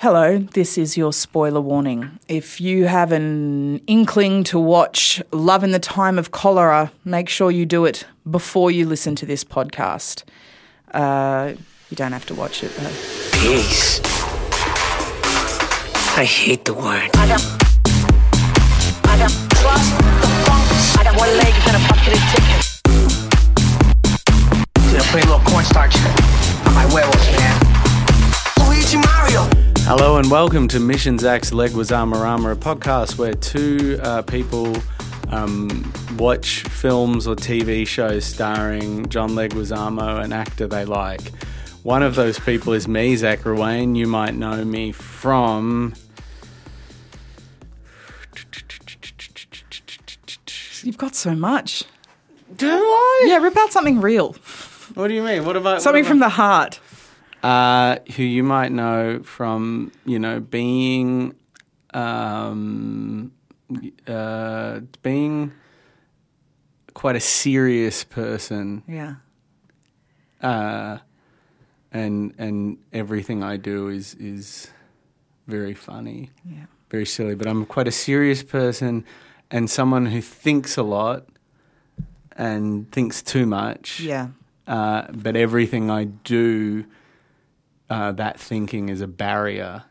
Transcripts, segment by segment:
Hello, this is your spoiler warning. If you have an inkling to watch Love in the Time of Cholera, make sure you do it before you listen to this podcast. Uh, you don't have to watch it though. Peace. I hate the word. I got, I got trust the funk. I got one leg and a bucket of chicken. Dude, I put a little cornstarch on my huevos, man. Luigi Mario. Hello and welcome to Mission Zach's Leguizamo Rama, a podcast where two uh, people um, watch films or TV shows starring John Leguizamo, an actor they like. One of those people is me, Zach Ruane. You might know me from. You've got so much. Do I? Yeah, rip out something real, What do you mean? What about something from the heart. Uh, who you might know from you know being um, uh, being quite a serious person Yeah. uh, and and everything I do is is very funny, Yeah. very silly. But I'm quite a serious person and someone who thinks a lot and thinks too much. Yeah. Uh, but everything I do, uh, that thinking is a barrier,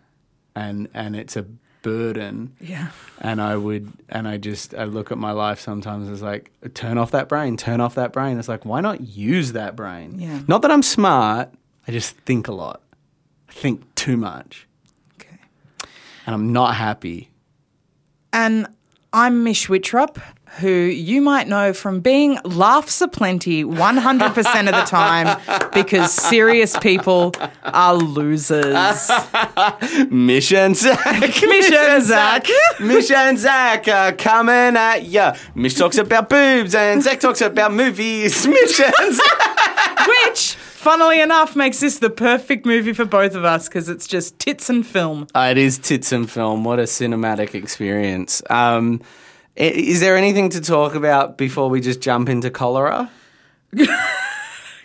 and and it's a burden. Yeah. And I would, and I just, I look at my life sometimes as like, turn off that brain, turn off that brain. It's like, why not use that brain? Yeah. Not that I'm smart, I just think a lot. I think too much, Okay. and I'm not happy. And I'm Mish Wittrup, who you might know from being laughs aplenty 100% of the time because serious people are losers. Mission Zach, Mission Zach. Mission Zach are coming at ya. Mish talks about boobs and Zach talks about movies. Mission Zach. Which, funnily enough, makes this the perfect movie for both of us because it's just tits and film. Uh, it is tits and film. What a cinematic experience. Um, is there anything to talk about before we just jump into cholera?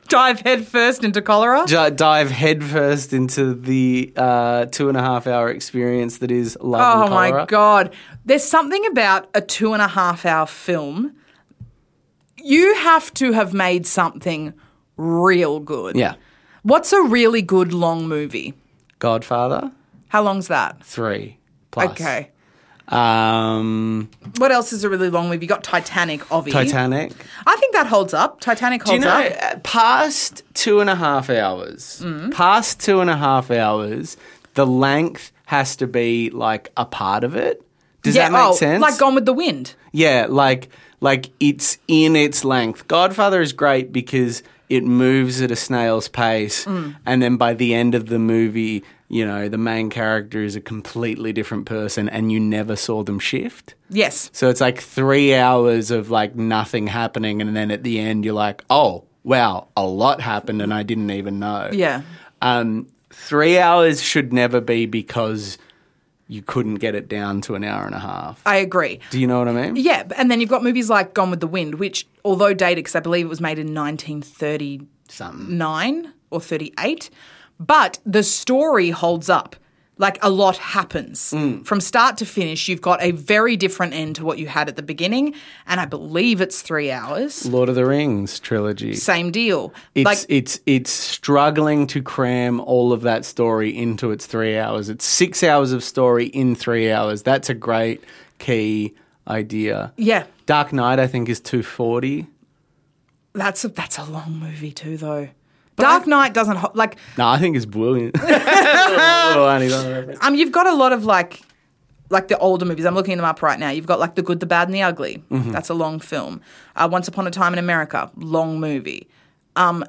Dive headfirst into cholera. J- dive headfirst into the uh, two and a half hour experience that is love Oh and cholera. my god. There's something about a two and a half hour film. You have to have made something real good. Yeah. What's a really good long movie? Godfather How long's that? three plus. Okay. Um, What else is a really long movie? You got Titanic, obviously. Titanic. I think that holds up. Titanic Do you holds know up. uh, past two and a half hours? Mm. Past two and a half hours, the length has to be like a part of it. Does yeah, that make oh, sense? Like Gone with the Wind. Yeah, like like it's in its length. Godfather is great because it moves at a snail's pace, Mm. and then by the end of the movie, you know, the main character is a completely different person, and you never saw them shift. Yes. So it's like three hours of like nothing happening, and then at the end, you're like, oh wow, a lot happened, and I didn't even know. Yeah. Um, three hours should never be because you couldn't get it down to an hour and a half. I agree. Do you know what I mean? Yeah, and then you've got movies like Gone with the Wind, which, although dated, because I believe it was made in 1939 Something. or 38, but the story holds up. Like a lot happens Mm. from start to finish. You've got a very different end to what you had at the beginning, and I believe it's three hours. Lord of the Rings trilogy. Same deal. It's like it's it's struggling to cram all of that story into its three hours. It's six hours of story in three hours. That's a great key idea. yeah, Dark Knight, I think, is two forty. that's a that's a long movie too, though. Dark Knight doesn't ho- like. No, I think it's brilliant. Oh, I need that. Um, you've got a lot of like, like the older movies. I'm looking them up right now. You've got like The Good, the Bad, and the Ugly. That's a long film. Uh, Once Upon a Time in America, long movie. Um,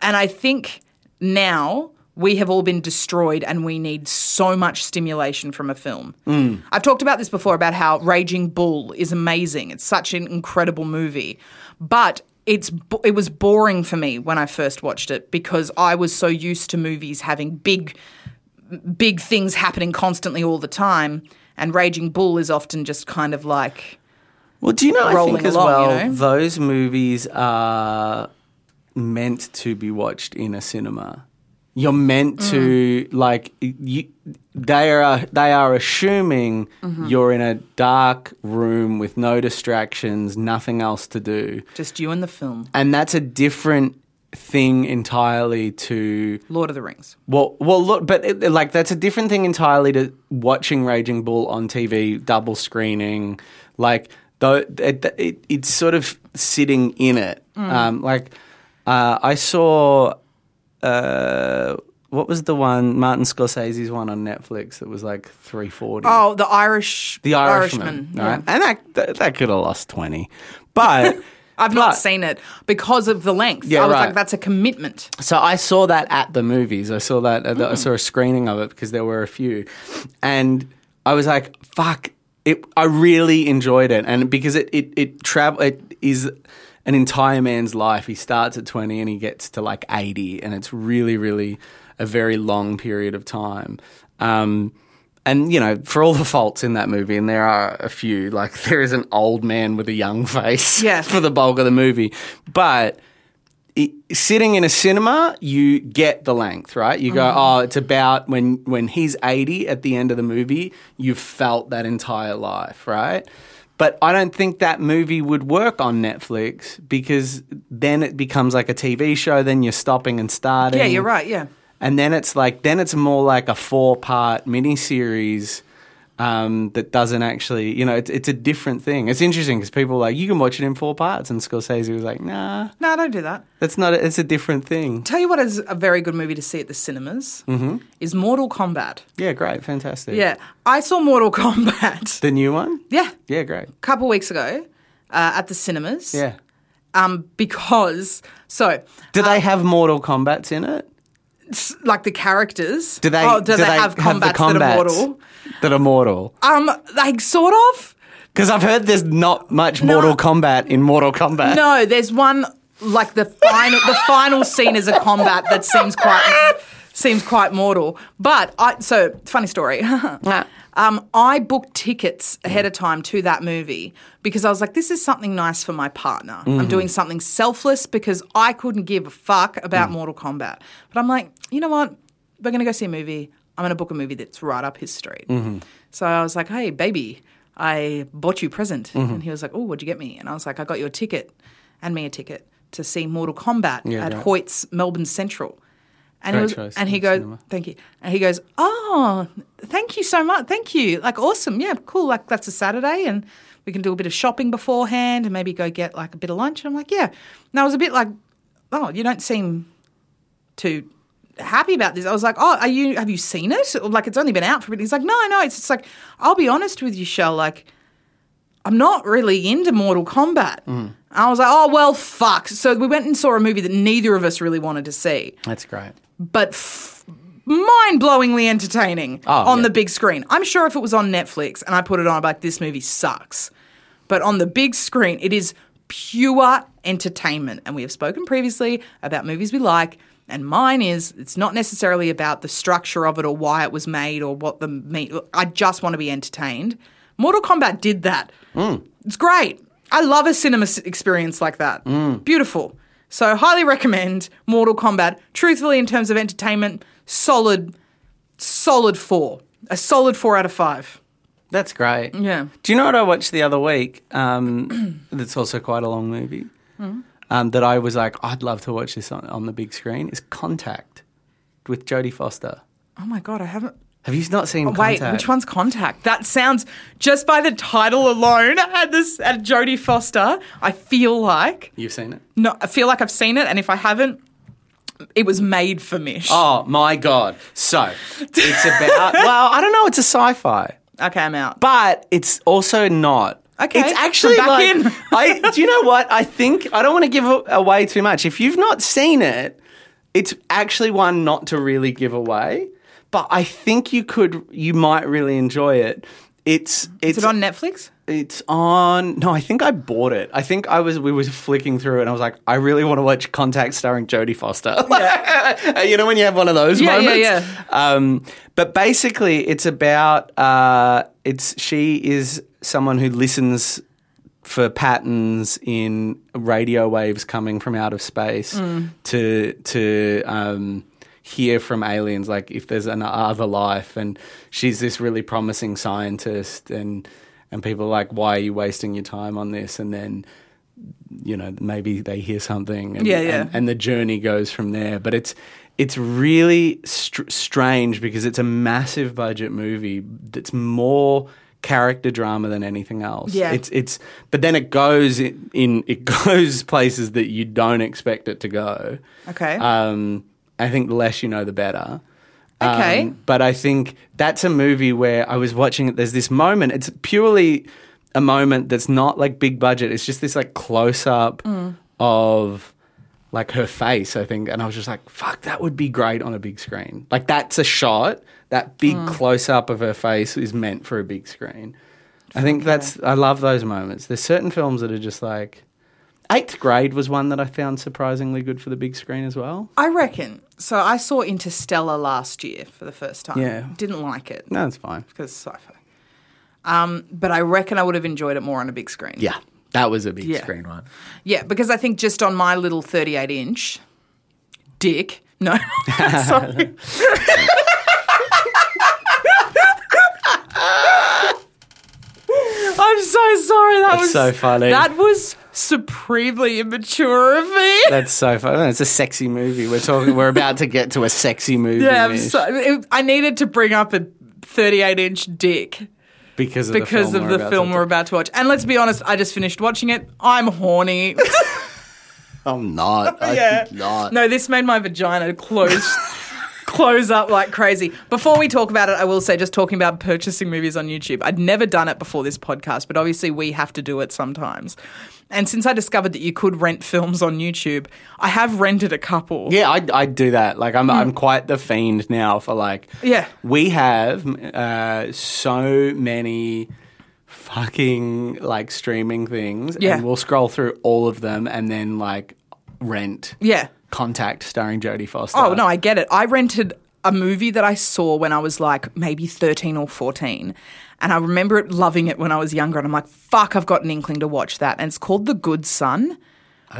and I think now we have all been destroyed and we need so much stimulation from a film. Mm. I've talked about this before about how Raging Bull is amazing. It's such an incredible movie. But it's it was boring for me when I first watched it because I was so used to movies having big big things happening constantly all the time and Raging Bull is often just kind of like Well, do you know? I think as along, you well, know? those movies are meant to be watched in a cinema. You're meant Mm. to like you. They are they are assuming Mm-hmm. you're in a dark room with no distractions, nothing else to do, just you and the film. and that's a different thing entirely to Lord of the Rings. well, well, look, but it, like that's a different thing entirely to watching Raging Bull on TV, double screening. Like, though, it, it, it's sort of sitting in it. Um, like, uh, I saw, uh, what was the one Martin Scorsese's one on Netflix that was like three forty. Oh, the Irish the Irishman, yeah. right? And that, that that could have lost twenty, but. I've not seen it because of the length. Yeah, I was right. like, that's a commitment. So I saw that at the movies. I saw that. Mm. I saw a screening of it because there were a few, and I was like, "Fuck!" It. I really enjoyed it, and because it it it travel it is an entire man's life. He starts at twenty and he gets to like eighty, and it's really really a very long period of time. Um, and you know, for all the faults in that movie, and there are a few, like there is an old man with a young face Yeah. for the bulk of the movie, but it, sitting in a cinema, you get the length, right? You go, oh, it's about when when he's eighty at the end of the movie. You've felt that entire life, right? But I don't think that movie would work on Netflix because then it becomes like a TV show. Then you're stopping and starting. Yeah, you're right. Yeah. And then it's like then it's more like a four part miniseries um, that doesn't actually, you know, it's it's a different thing. It's interesting because people are like you can watch it in four parts, and Scorsese was like, nah, No, don't do that. that's not. A, it's a different thing. Tell you what is a very good movie to see at the cinemas Mm-hmm. is Mortal Kombat. Yeah, great, fantastic. Yeah, I saw Mortal Kombat. the new one. yeah, Yeah, great. a couple weeks ago uh, at the cinemas. Yeah. Um, because so Do they have Mortal Kombat's in it? Like the characters. Do they? Oh, do, they, have, the combats, that are mortal? That are mortal. Um, like sort of. Because I've heard there's not much Mortal Kombat in Mortal Kombat. No, there's one like the final the final scene is a combat that seems quite seems quite mortal. But I so funny story. um, I booked tickets ahead of time to that movie because I was like, this is something nice for my partner. I'm mm. doing something selfless because I couldn't give a fuck about mm. Mortal Kombat. But I'm like, you know what? We're gonna go see a movie. I'm gonna book a movie that's right up his street. Mm-hmm. So I was like, hey, baby, I bought you a present. Mm-hmm. And he was like, oh, what'd you get me? And I was like, I got you a ticket and me a ticket to see Mortal Kombat Yeah, at great. Hoyts Melbourne Central. And Great he, was, choice and he goes, cinema. thank you. And he goes, oh, thank you so much. Thank you. Like, awesome. Yeah, cool. Like, that's a Saturday and we can do a bit of shopping beforehand and maybe go get like a bit of lunch. And I'm like, yeah. And I was a bit like, oh, you don't seem too happy about this. I was like, oh, are you, have you seen it? Or, Like, it's only been out for a bit. He's like, no, no. It's just like, I'll be honest with you, Shell. Like, I'm not really into Mortal Kombat. Mm. I was like, oh, well, fuck. So we went and saw a movie that neither of us really wanted to see That's great. But f- mind-blowingly entertaining Oh, on yeah. the big screen. I'm sure if it was on Netflix and I put it on, I'd be like, this movie sucks. But on the big screen, it is pure entertainment. And we have spoken previously about movies we like. And mine is, it's not necessarily about the structure of it or why it was made or what the meat. I just want to be entertained. Mortal Kombat did that. Hmm. It's great. I love a cinema s- experience like that. Hmm. Beautiful. So highly recommend Mortal Kombat. Truthfully, in terms of entertainment, solid, solid four. A solid four out of five. That's great. Yeah. Do you know what I watched the other week? Um, that's also quite a long movie. Hmm. Um, that I was like, I'd love to watch this on, on the big screen. Is Contact with Jodie Foster. Oh my god, I haven't. Have you not seen Oh, Wait, Contact? which one's Contact? That sounds just by the title alone at this at Jodie Foster. I feel like You've seen it? no, I feel like I've seen it, and if I haven't, it was made for me. Oh my god! So it's about. well, I don't know. It's a sci-fi, Okay, I'm out. but it's also not. Okay, it's actually back like. in. I do you know what I think? I don't want to give away too much. If you've not seen it, it's actually one not to really give away, but I think you could, you might really enjoy it. It's it's Is it on Netflix? it's on. No, I think I bought it. I think I was. We was flicking through it, and I was like, I really want to watch Contact starring Jodie Foster. Yeah. you know when you have one of those Yeah, yeah, moments. Um, but basically, it's about. Uh, it's she is someone who listens for patterns in radio waves coming from out of space Mm. to to um, hear from aliens, like if there's an other life. And she's this really promising scientist, and and people are like, why are you wasting your time on this? And then you know maybe they hear something, and, Yeah, yeah. and, and the journey goes from there. But it's it's really str- strange because it's a massive budget movie that's more character drama than anything else. Yeah. It's it's but then it goes in, in it goes places that you don't expect it to go. Okay. Um I think the less you know the better. Um, Okay. but I think that's a movie where I was watching it there's this moment it's purely a moment that's not like big budget. It's just this like close up Mm. of like her face, I think, and I was just like, "Fuck, that would be great on a big screen." Like that's a shot. That big Mm. close up of her face is meant for a big screen. I think that's. I love those moments. There's certain films that are just like. Eighth Grade was one that I found surprisingly good for the big screen as well. I reckon. So I saw Interstellar last year for the first time. Yeah. Didn't like it No, it's fine. because it's sci-fi. Um, but I reckon I would have enjoyed it more on a big screen. Yeah, that was a big Yeah. screen one. Yeah, because I think just on my little 38 inch dick. No, sorry. I'm so sorry. That That's was so funny. That was supremely immature of me. That's so fun. It's a sexy movie. We're talking. We're about to get to a sexy movie. yeah, I'm so, it, I needed to bring up a 38 inch dick because of because the of film the we're about film to- we're about to watch. And let's be honest, I just finished watching it. I'm horny. I'm not. yeah. I'm not. No, this made my vagina close close up like crazy. Before we talk about it, I will say just talking about purchasing movies on YouTube. I'd never done it before this podcast, but obviously we have to do it sometimes. And since I discovered that you could rent films on YouTube, I have rented a couple. Yeah, I I do that. Like I'm I'm quite the fiend now for like. Hmm. Yeah. We have uh, so many fucking like streaming things. Yeah. And we'll scroll through all of them and then like rent. Yeah. Contact starring Jodie Foster. Oh, no, I get it. I rented a movie that I saw when I was like maybe 13 or 14. And I remember it loving it when I was younger. And I'm like, fuck, I've got an inkling to watch that. And it's called The Good Son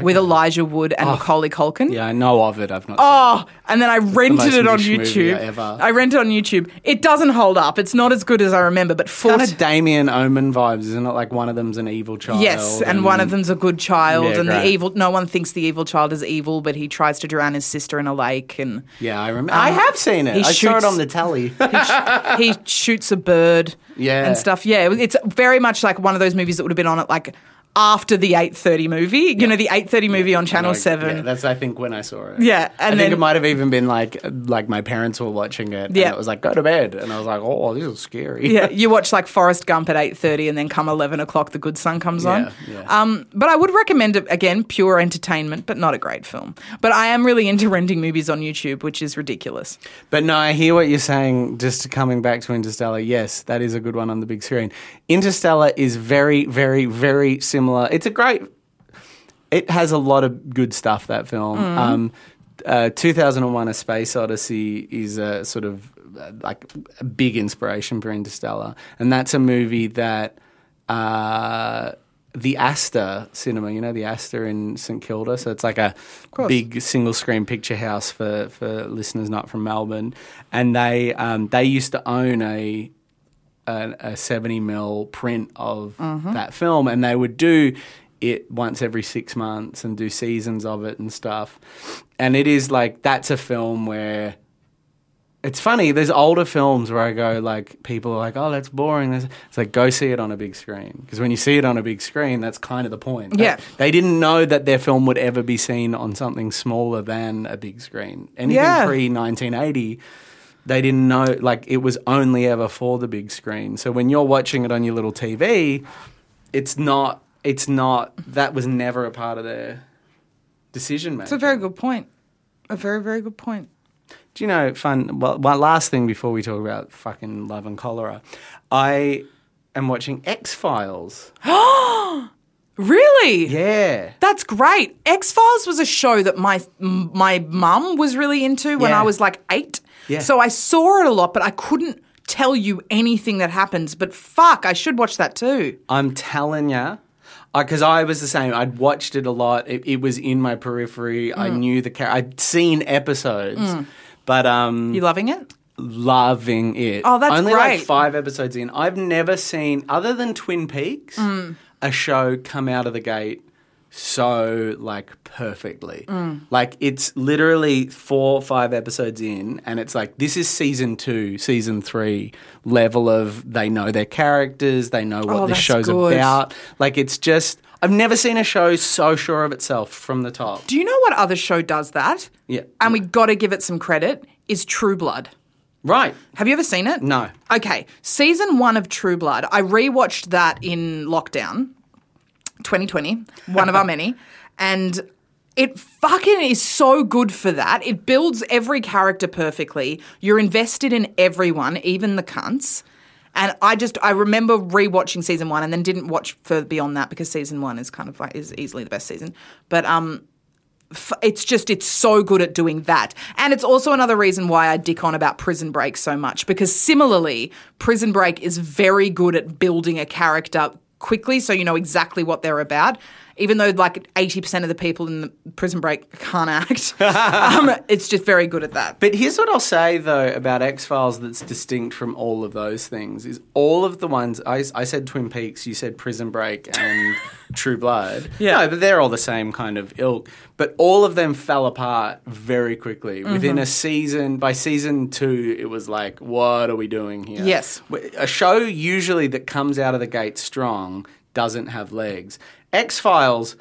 with Elijah Wood and oh. Macaulay Culkin. Yeah, I know of it. I've not. Oh, and then I rented most it on YouTube. I rented it on YouTube. It doesn't hold up. It's not as good as I remember, but for Kind of Damien Omen vibes, isn't it? Like one of them's an evil child. Yes, and one of them's a good child, Yeah, and the evil. No one thinks the evil child is evil, but he tries to drown his sister in a lake, and Yeah, I remember. Um, I have seen it. he I saw it on the telly. he shoots a bird, Yeah. and stuff. Yeah, it's very much like one of those movies that would have been on it like after the eight thirty movie. You know, the eight thirty movie on Channel Like, Seven. Yeah, that's I think when I saw it. Yeah, I and think then- it might have even been like like my parents were watching it. Yeah. and it was like go to bed, and I was like, oh, this is scary. yeah, you watch like Forrest Gump at eight thirty, and then come eleven o'clock, The Good Son comes on. Yeah, yeah. Um, but I would recommend it again, pure entertainment, but not a great film. But I am really into renting movies on YouTube, which is ridiculous. But no, I hear what you're saying. Just coming back to Interstellar, yes, that is a good one on the big screen. Interstellar is very, very, very similar. It's a great. It has a lot of good stuff. That film. Um, uh, 2001: A Space Odyssey is a sort of uh, like a big inspiration for Interstellar, and that's a movie that. Uh, the Astor Cinema, you know the Astor in St Kilda, so it's like a big single screen picture house for, for listeners not from Melbourne, and they um, they used to own a a, a 70 mil print of mm-hmm. that film, and they would do it once every six months and do seasons of it and stuff. And it is like that's a film where it's funny. There's older films where I go like people are like, "Oh, that's boring." There's- It's like go see it on a big screen because when you see it on a big screen, that's kind of the point. Yeah. they didn't know that their film would ever be seen on something smaller than a big screen. Anything Yeah. pre 1980 they didn't know like it was only ever for the big screen. So when you're watching it on your little TV, it's not it's not that was never a part of their decision making. It's a very good point. A very, very good point. Do you know, fun, well, one last thing before we talk about fucking love and cholera. I am watching X Files. Oh Really? Yeah. That's great. X Files was a show that my my mum was really into when Yeah. I was like eight. Yeah. So I saw it a lot, but I couldn't tell you anything that happens. But fuck, I should watch that too. I'm telling you. Because I was the same. I'd watched it a lot. It, it was in my periphery. I Mm. knew the character. I'd seen episodes, but um, You loving it? loving it. Oh, that's Only like great. five episodes in. I've never seen, other than Twin Peaks, Mm. a show come out of the gate so like perfectly. Mm. Like it's literally four or five episodes in, and it's like this is season two, season three level of they know their characters, they know what Oh, this show's good. about. Like it's just. I've never seen a show so sure of itself from the top. Do you know what other show does that? Yeah. And we got to give it some credit. Is True Blood. Right. Have you ever seen it? No. Okay, season one of True Blood. I rewatched that in lockdown, 2020, one of our many, and it fucking is so good for that. It builds every character perfectly. You're invested in everyone, even the cunts. And I just I remember rewatching season one and then didn't watch further beyond that because season one is kind of like is easily the best season. But um, f- it's just it's so good at doing that and it's also another reason why i dick on about prison break so much because similarly prison break is very good at building a character quickly so you know exactly what they're about even though like 80% of the people in the prison break can't act um, it's just very good at that But here's what I'll say though about X Files that's distinct from all of those things is all of the ones I, I said Twin Peaks, you said Prison Break and True Blood. Yeah. no, but they're all the same kind of ilk. But all of them fell apart very quickly Mm-hmm. within a season. By season two, it was like, what are we doing here? Yes. a show usually that comes out of the gate strong doesn't have legs. X Files.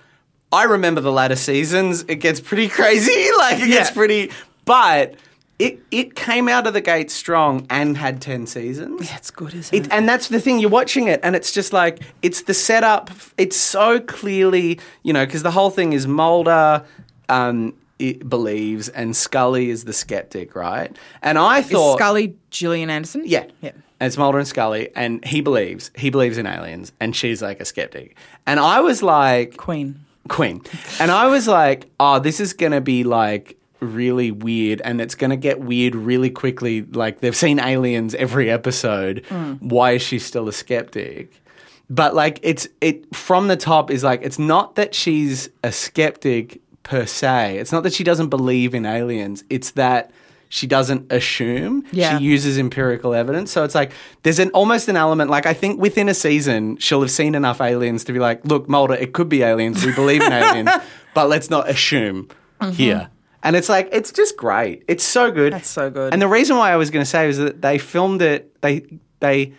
I remember the latter seasons. It gets pretty crazy. Like it gets Yeah. pretty, but it it came out of the gate strong and had ten seasons. Yeah, it's good isn't It, and that's the thing. You're watching it, and it's just like it's the setup. It's so clearly, you know, because the whole thing is Mulder. Um, it believes, and Scully is the skeptic, right? And I is thought, scully gillian anderson yeah. yeah And it's Mulder and Scully, and he believes he believes in aliens, and she's like a skeptic. And I was like, queen Queen. And I was like, oh, this is going to be like really weird and it's going to get weird really quickly. Like they've seen aliens every episode. Mm. Why is she still a skeptic? But like it's it from the top is like it's not that she's a skeptic per se. It's not that she doesn't believe in aliens. It's that she doesn't assume. Yeah. She uses empirical evidence. So it's like there's an almost an element like I think within a season she'll have seen enough aliens to be like, look, Mulder, it could be aliens. We believe in aliens, but let's not assume mm-hmm. here. And it's like it's just great. It's so good. That's so good. And the reason why I was going to say was that they filmed it. They they.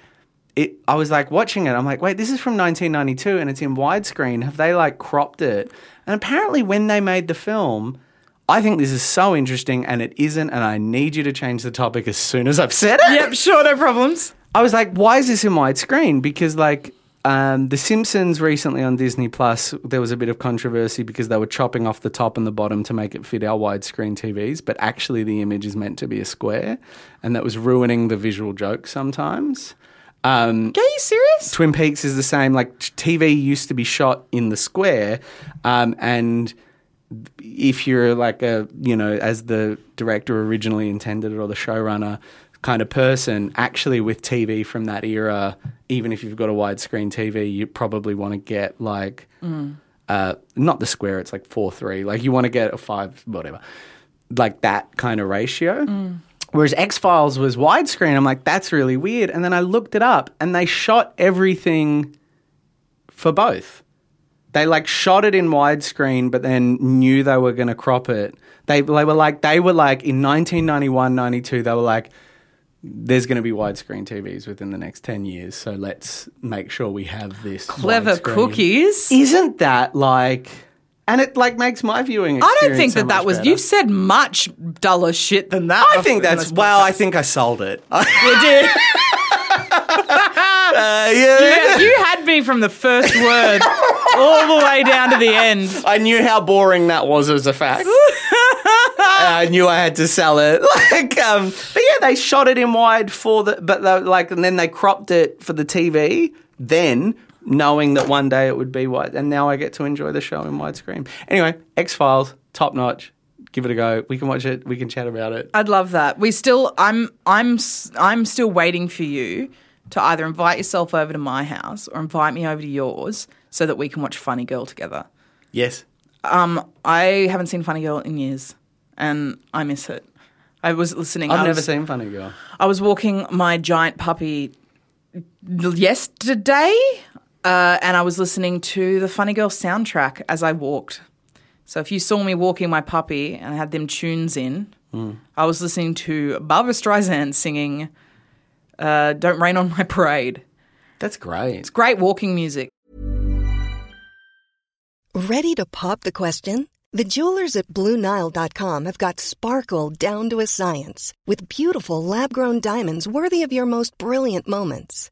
It, I was like watching it. I'm like, wait, this is from 1992 and it's in widescreen. Have they like cropped it? And apparently, when they made the film, I think this is so interesting and it isn't. And I need you to change the topic as soon as I've said it. yep sure no problems I was like, why is this in widescreen? Because like um, The Simpsons recently on Disney Plus, there was a bit of controversy because they were chopping off the top and the bottom to make it fit our widescreen TVs, but actually the image is meant to be a square, and that was ruining the visual joke sometimes. Um, are you serious Twin Peaks is the same. Like TV used to be shot in the square, um, and if you're like a you know as the director originally intended or the showrunner kind of person, actually with TV from that era, even if you've got a widescreen TV, you probably want to get like uh, not the square. It's like four three. Like you want to get a five whatever, like that kind of ratio. Whereas X Files was widescreen. I'm like, that's really weird. And then I looked it up, and they shot everything for both. They like shot it in widescreen, but then knew they were going to crop it. They they were like they were like in 1991, 92. They were like, there's going to be widescreen TVs within the next 10 years, so let's make sure we have this clever widescreen." cookies Isn't that like? And it like makes my viewing. I don't think so that that was. better. You've said much duller shit than that. I think that's well. I think I sold it. you did. Uh, yeah. you, you had me from the first word all the way down to the end. I knew how boring that was as a fact. I knew I had to sell it. Like, um, but yeah, they shot it in wide for the, but they, like, and then they cropped it for the TV. Then knowing that one day it would be wide, and now I get to enjoy the show in widescreen. Anyway, X Files, top notch. Give it a go. We can watch it. We can chat about it. I'd love that. We still, I'm, I'm, s- I'm still waiting for you to either invite yourself over to my house or invite me over to yours so that we can watch Funny Girl together. Yes. Um, I haven't seen Funny Girl in years, and I miss it. I was listening. I've I never seen Funny Girl. I was walking my giant puppy yesterday, uh, and I was listening to the Funny Girl soundtrack as I walked. So if you saw me walking my puppy and I had them tunes in, I was listening to Barbra Streisand singing uh, "Don't Rain on My Parade." That's great. It's great walking music. Ready to pop the question? The jewelers at BlueNile.com have got sparkle down to a science with beautiful lab grown diamonds worthy of your most brilliant moments.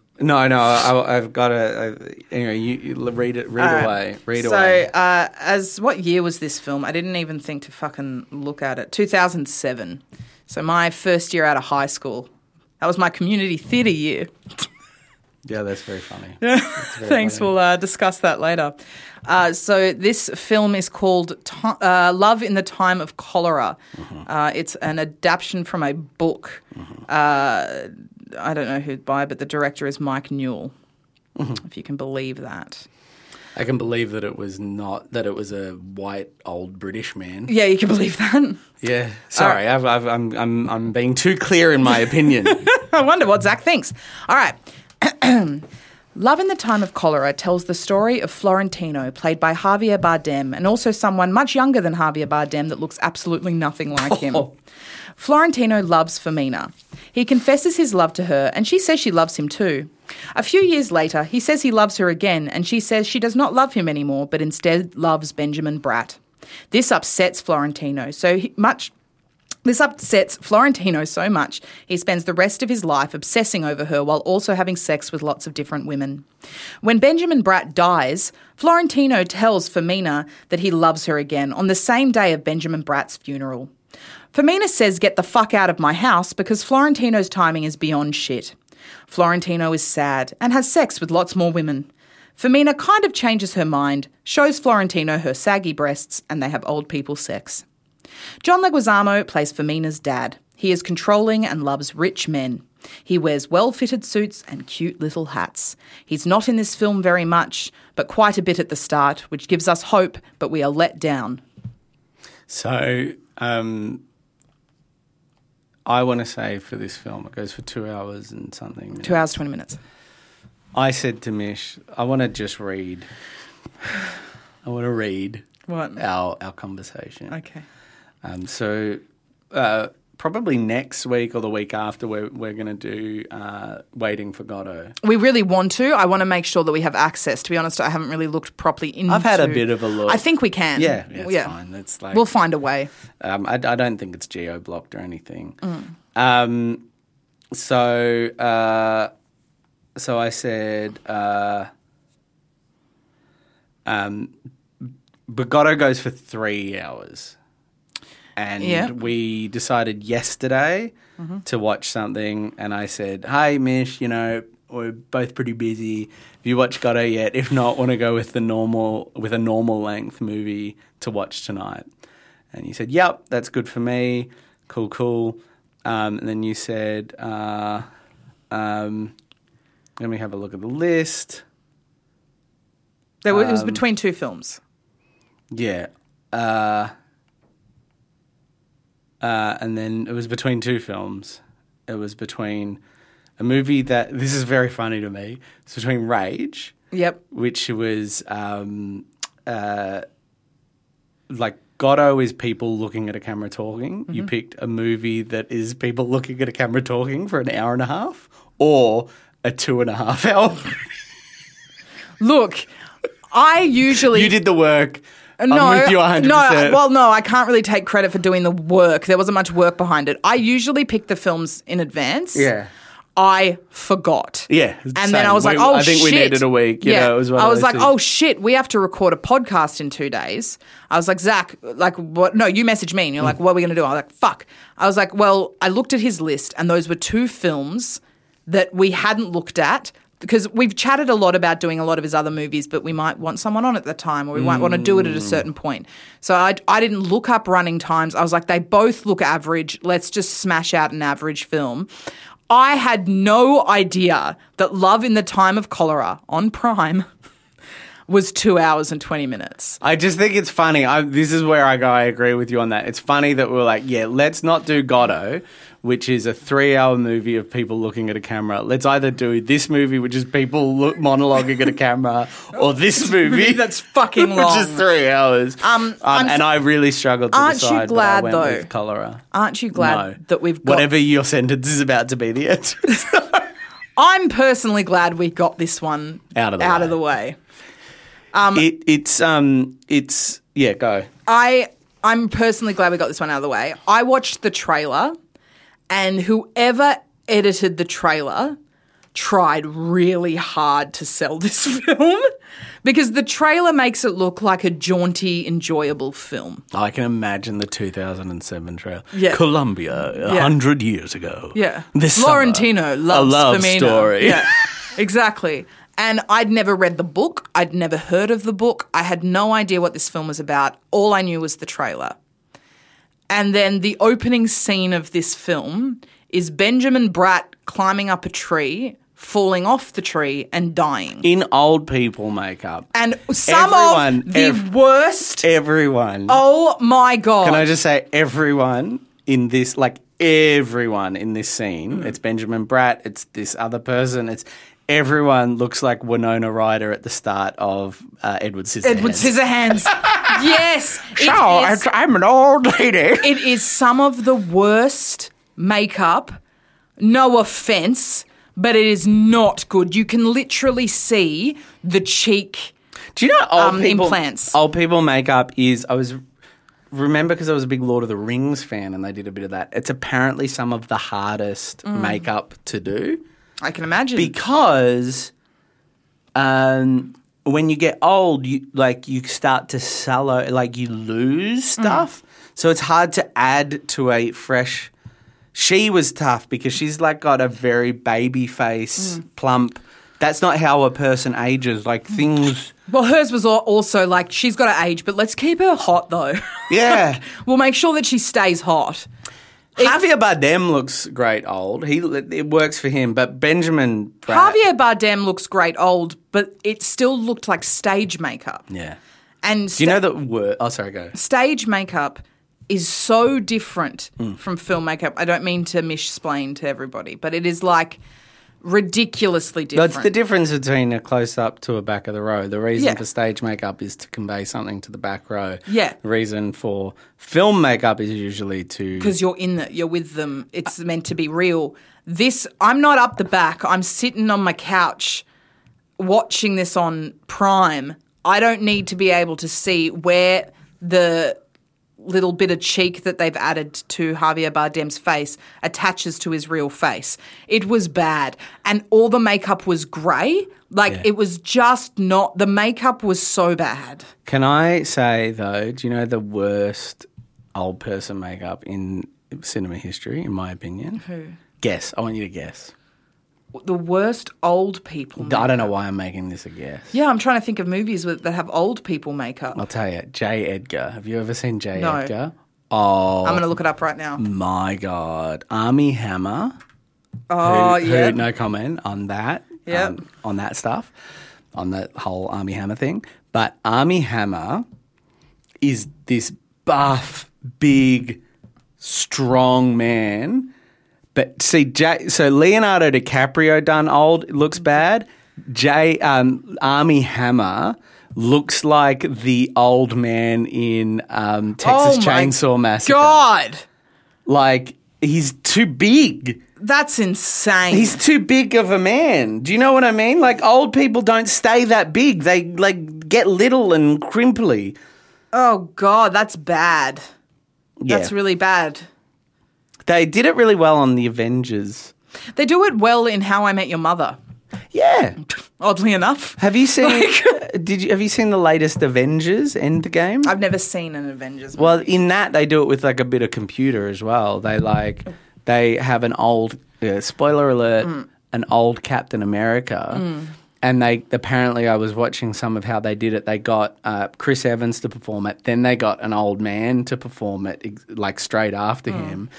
No, no. I, I've got to. Anyway, you, you read it. Read away. Read so, away. uh, as what year was this film? I didn't even think to fucking look at it. 2007. So, my first year out of high school. That was my community theatre year. Yeah, that's very funny. Yeah, Thanks. We'll uh, discuss that later. Uh, so, this film is called uh, Love in the Time of Cholera. Uh, it's an adaptation from a book. Uh, I don't know who by, but the director is Mike Newell, mm-hmm. if you can believe that. I can believe that it was not that it was a white old British man. Yeah, you can believe that. Yeah. Sorry, I've, I've, I'm I'm I'm being too clear in my opinion. I wonder what Zach thinks. All right. Love in the Time of Cholera tells the story of Florentino, played by Javier Bardem, and also someone much younger than Javier Bardem that looks absolutely nothing like him. Oh. Florentino loves Fermina. He confesses his love to her, and she says she loves him too. A few years later, he says he loves her again, and she says she does not love him anymore, but instead loves Benjamin Bratt. This upsets Florentino so he- much this upsets Florentino so much, he spends the rest of his life obsessing over her while also having sex with lots of different women. When Benjamin Bratt dies, Florentino tells Fermina that he loves her again on the same day of Benjamin Bratt's funeral. Fermina says, Get the fuck out of my house because Florentino's timing is beyond shit. Florentino is sad and has sex with lots more women. Fermina kind of changes her mind, shows Florentino her saggy breasts, and they have old people sex. John Leguizamo plays Fermina's dad. He is controlling and loves rich men. He wears well fitted suits and cute little hats. He's not in this film very much, but quite a bit at the start, which gives us hope, but we are let down. so, um, I want to say for this film, it goes for two hours and something. Two hours, 20 minutes. I said to Mish, I want to just read. I want to read What? our our conversation. Okay. Um, so uh, probably next week or the week after, we're we're going to do uh, waiting for Godot. We really want to. I want to make sure that we have access. To be honest, I haven't really looked properly into I've had a bit of a look. I think we can. Yeah, yeah, it's fine. It's like We'll find a way. Um, I, I don't think it's geo blocked or anything. Um, so, uh, so I said, uh, um, Godot goes for three hours, and Yeah. we decided yesterday to watch something. And I said, "Hey, Mish, you know." We're both pretty busy. Have you watched Godot yet? If not, want to go with the normal with a normal length movie to watch tonight. And you said, "Yep, that's good for me. Cool, cool." Um, and then you said, uh, um, "Let me have a look at the list." There were, it was Um, between two films. Yeah. Uh, uh, and then it was between two films. It was between a movie that this is very funny to me. It's between Rage, Yep. which was um, uh, like Godot is people looking at a camera talking. Mm-hmm. You picked a movie that is people looking at a camera talking for an hour and a half, or a two and a half hour. Look, I usually you did the work. No, I'm with you 100%. no. Well, no, I can't really take credit for doing the work. There wasn't much work behind it. I usually pick the films in advance. Yeah. I forgot. Yeah, And same. then I was like, We- oh, I think we shit. needed a week, you yeah. know, it was one I was like, things. oh, shit, we have to record a podcast in two days. I was like, Zach, like, what? No, you message me and you're like, what are we going to do? I was like, fuck. I was like, well, I looked at his list and those were two films that we hadn't looked at because we've chatted a lot about doing a lot of his other movies, but we might want someone on at the time or we might want to do it Mm. at a certain point. So I, I didn't look up running times. I was like, they both look average. Let's just smash out an average film. I had no idea that Love in the Time of Cholera on Prime was two hours and 20 minutes. I just think it's funny. I, this is where I go. I agree with you on that. It's funny that we're like, yeah, let's not do Godot, which is a three-hour movie of people looking at a camera. Let's either do this movie, which is people look, monologuing at a camera, or this movie That's fucking long, which is three hours. Um, I'm and I really struggled to Aren't you decide. but I glad, went though? with cholera. Aren't you glad no, that we've got. whatever your sentence is about to be the answer. I'm personally glad we got this one Out of the out way. of the way. it, it's um, it's yeah, go. I I'm personally glad we got this one out of the way. I watched the trailer, and whoever edited the trailer tried really hard to sell this film because the trailer makes it look like a jaunty, enjoyable film. I can imagine the 2007 trailer. Yeah. Colombia, a Yeah. hundred years ago. Yeah, This summer, Florentino loves a love Firmino. story. Yeah, exactly. And I'd never read the book. I'd never heard of the book. I had no idea what this film was about. All I knew was the trailer. And then the opening scene of this film is Benjamin Bratt climbing up a tree, falling off the tree, and dying. In old people makeup. And some Everyone, of the ev- worst. Everyone. Oh my god! Can I just say, everyone in this, like everyone in this scene, Hmm. it's Benjamin Bratt, it's this other person, it's everyone looks like Winona Ryder at the start of uh, Edward Scissorhands. Edward Scissorhands. yes. Oh, is- I'm an old lady. It is some of the worst makeup. No offense, but it is not good. You can literally see the cheek. Do you know old Um, people, implants. Old people makeup is. I was remember because I was a big Lord of the Rings fan, and they did a bit of that. It's apparently some of the hardest Mm. makeup to do I can imagine. because, um, when you get old, you like you start to sallow, like you lose Mm. stuff. So it's hard to add to a fresh. She was tough because she's like got a very baby face, Mm. plump. That's not how a person ages. Like things. well, hers was also like she's got to age, but let's keep her hot though. Yeah. we'll make sure that she stays hot. Javier Bardem looks great old. He it works for him, but Benjamin Bratt, Javier Bardem looks great old, but it still looked like stage makeup. Yeah. And Do you know the word? Oh, sorry, go. stage makeup is so different Hmm. from film makeup. I don't mean to missplain to everybody, but it is like ridiculously different. That's the difference between a close up to a back of the row. The reason Yeah. for stage makeup is to convey something to the back row. Yeah. The reason for film makeup is usually to. because you're in the, you're with them. It's meant to be real. This, I'm not up the back. I'm sitting on my couch watching this on Prime. I don't need to be able to see where the little bit of cheek that they've added to Javier Bardem's face attaches to his real face. It was bad. And all the makeup was grey. Like Yeah. it was just not the makeup was so bad. Can I say though? Do you know the worst old person makeup in cinema history? In my opinion, Who? guess. I want you to guess. The worst old people. I don't know why I'm making this a guess. Yeah, I'm trying to think of movies with, that have old people makeup. I'll tell you, J. Edgar. Have you ever seen J. No. Edgar? Oh I'm going to look it up right now. my god, Armie Hammer. Oh, who, yeah. who, no comment on that. Yep. um, on that stuff, on that whole Armie Hammer thing. But Armie Hammer is this buff, big, strong man. But see, J- so Leonardo DiCaprio done old looks bad. J um, Armie Hammer looks like the old man in um, Texas Oh Chainsaw Massacre. God, Like he's too big. that's insane. He's too big of a man. Do you know what I mean? Like old people don't stay that big. They like get little and crimply. oh God, that's bad. Yeah. That's really bad. They did it really well on the Avengers. They do it well in How I Met Your Mother. Yeah. Oddly enough, Have you seen did you have you seen the latest Avengers Endgame? I've never seen an Avengers. Movie. Well, in that they do it with like a bit of computer as well. They like they have an old uh, spoiler alert, Mm. an old Captain America. And they apparently, I was watching some of how they did it. They got uh, Chris Evans to perform it, then they got an old man to perform it, like straight after Mm. him,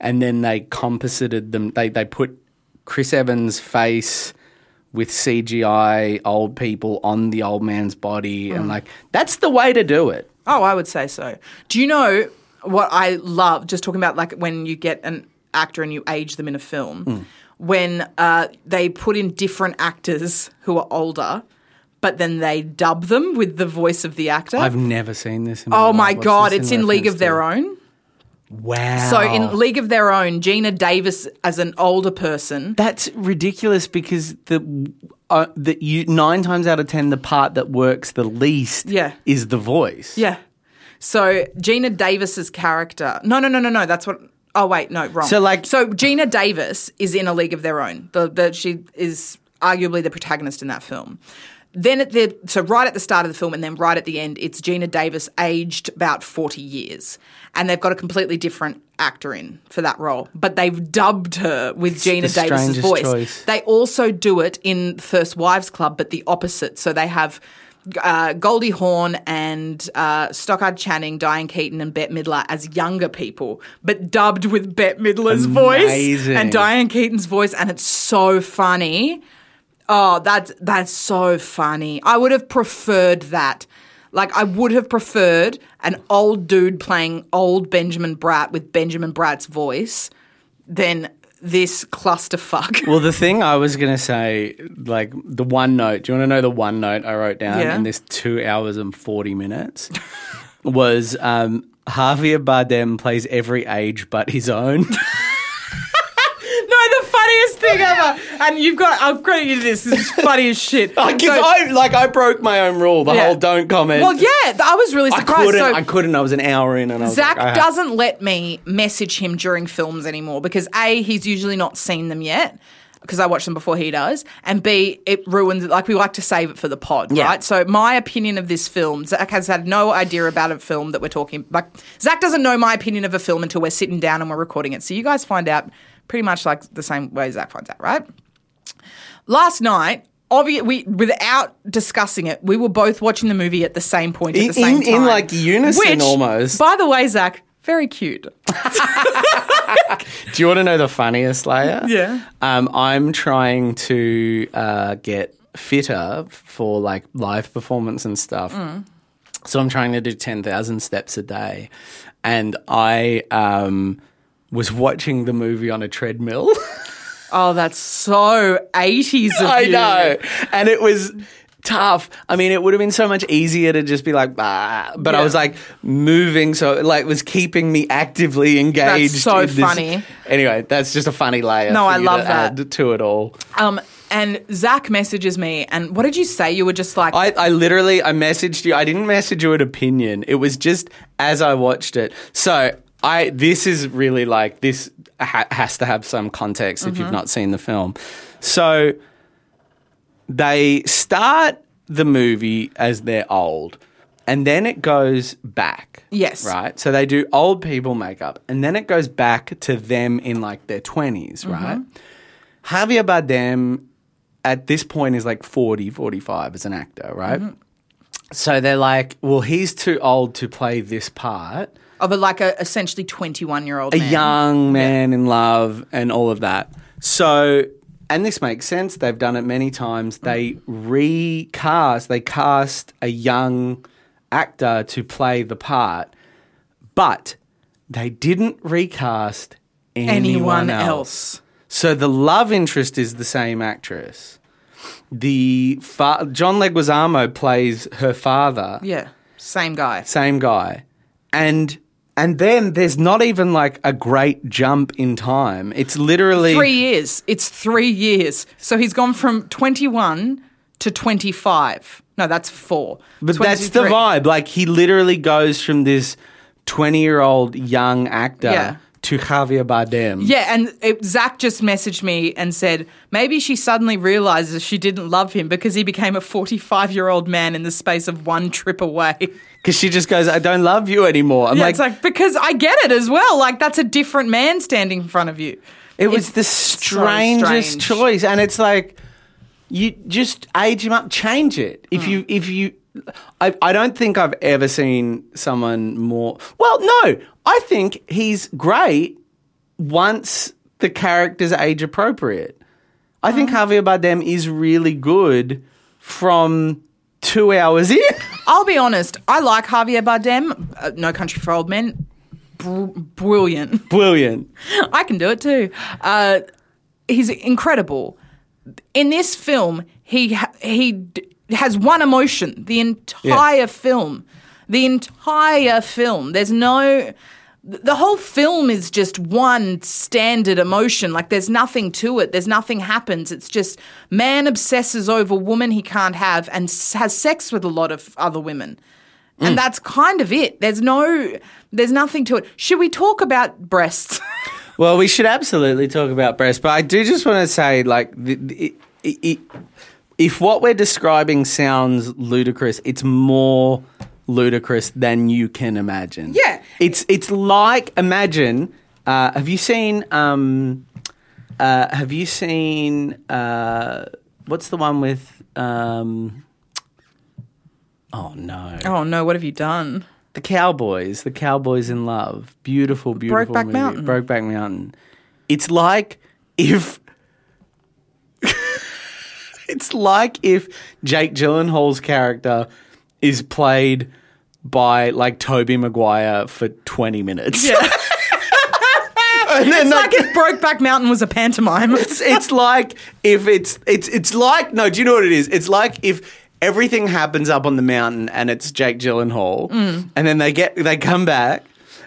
and then they composited them. They they put Chris Evans' face with CGI old people on the old man's body, Mm. and like that's the way to do it. Oh, I would say so. Do you know what I love? Just talking about like when you get an actor and you age them in a film, Hmm. when uh, they put in different actors who are older, but then they dub them with the voice of the actor. I've never seen this. In oh my. God, it's in League of Their? Own. Wow. So in League of Their Own, Geena Davis as an older person. that's ridiculous because the uh, that you nine times out of ten the part that works the least Yeah. is the voice. Yeah. So Geena Davis's character. No, no, no, no, no. That's what. Oh wait, no, wrong. So, like- so Geena Davis is in a league of their own. The, the she is arguably the protagonist in that film. Then at the so right at the start of the film and then right at the end, it's Geena Davis aged about forty years, and they've got a completely different actor in for that role, but they've dubbed her with Geena Davis's voice. choice. They also do it in First Wives Club, but the opposite. So they have uh, Goldie Hawn and uh, Stockard Channing, Diane Keaton, and Bette Midler as younger people, but dubbed with Bette Midler's voice and Diane Keaton's voice, and it's so funny. Oh, that's that's so funny. I would have preferred that. Like I would have preferred an old dude playing old Benjamin Bratt with Benjamin Bratt's voice than this clusterfuck. Well, the thing I was gonna say, like the one note. Do you want to know the one note I wrote down Yeah. in this two hours and forty minutes? was um, Javier Bardem plays every age but his own. No, the funniest thing ever. And you've got, I'll credit you to this. This is funny as shit. Because So- I like I broke my own rule. The Yeah. whole don't comment. well, yeah, I was really I surprised. couldn't. So I couldn't. I was an hour in, and I was Zach like, I doesn't let me message him during films anymore because A, he's usually not seen them yet. Because I watch them before he does, and B, it ruins. it. Like we like to save it for the pod, Yeah. right? So my opinion of this film, Zach has had no idea about a film that we're talking. Like Zach doesn't know my opinion of a film until we're sitting down and we're recording it. So you guys find out pretty much like the same way Zach finds out, right? Last night, obvi- we without discussing it, we were both watching the movie at the same point at In- the same in- time, in, like, unison Which, almost. By the way, Zach, very cute. Do you want to know the funniest layer? Yeah. Um, I'm trying to uh, get fitter for like live performance and stuff. Mm. So I'm trying to do 10,000 steps a day. And I um, was watching the movie on a treadmill. Oh, that's so 80s of I you. know. And it was tough. I mean, it would have been so much easier to just be like, bah. But I was like moving, so it like was keeping me actively engaged. so in this- funny. Anyway, that's just a funny layer. No, I love to that. to it all. Um, and Zach messages me, and what did you say? You were just like, I, I literally I messaged you. I didn't message you an opinion. It was just as I watched it. So I this is really like this ha- has to have some context if Mm-hmm. you've not seen the film. So they start the movie as they're old. And then it goes back. Yes. Right? So they do old people makeup. And then it goes back to them in like their 20s, Mm-hmm. right? Javier Bardem at this point is like 40, 45 as an actor, right? Mm-hmm. So they're like, well, he's too old to play this part. Of a, like a essentially 21 year old A man. young man in love and all of that. So, and this makes sense. They've done it many times. Mm. They recast, they cast a young actor to play the part, but they didn't recast anyone, anyone else. else. So the love interest is the same actress. the fa- John Leguizamo plays her father, Yeah, same guy. same guy, and and then there's not even like a great jump in time. It's literally Three years. It's three years. So he's gone from 21 to 25. No, that's four. But that's the vibe. Like he literally goes from this twenty-year-old young actor Yeah. to Javier Bardem. Yeah, and it, Zach just messaged me and said maybe she suddenly realizes she didn't love him because he became a 45 year old man in the space of one trip away. because she just goes, "I don't love you anymore." I'm Yeah, like, it's like, because I get it as well. Like, that's a different man standing in front of you. It was It's the so strangest strange. choice, and it's like you just age him up, change it. If Hmm. you, if you, I, I don't think I've ever seen someone more. Well, no, I think he's great once the character's age appropriate. I think Javier Bardem is really good from two hours in. I'll be honest, I like Javier Bardem, uh, No Country for Old Men. Br- brilliant. Brilliant. I can do it too. Uh, he's incredible. In this film, he ha- he d- has one emotion the entire film. The entire film. There's no. The whole film is just one standard emotion. Like there's nothing to it. There's nothing happens. It's just man obsesses over woman he can't have and has sex with a lot of other women. And mm. that's kind of it. There's no, there's nothing to it. Should we talk about breasts? Well, we should absolutely talk about breasts, but I do just want to say, like, the, the, it, it, if what we're describing sounds ludicrous, it's more ludicrous than you can imagine. Yeah. it's it's like imagine. Uh, have you seen? Um, uh, have you seen? Uh, what's the one with? Um, oh no, oh no, what have you done? the Cowboys, the Cowboys in Love, beautiful, beautiful Brokeback movie. Mountain. Brokeback Mountain. It's like if it's like if Jake Gyllenhaal's character is played by like Tobey Maguire for twenty minutes. Yeah. and then It's like, like if Brokeback Mountain was a pantomime. it's, it's like if it's it's it's like no. Do you know what it is? It's like if everything happens up on the mountain and it's Jake Gyllenhaal, Mm. and then they get they come back,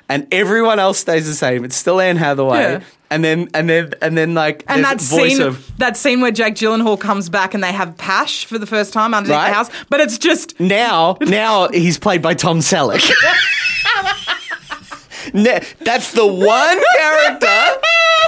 and everyone else stays the same. It's still Anne Hathaway, Yeah. And then and then and then like and that voice scene, of that scene where Jake Gyllenhaal comes back and they have Pash for the first time underneath Right. the house, but it's just now now he's played by Tom Selleck. Ne- That's the one character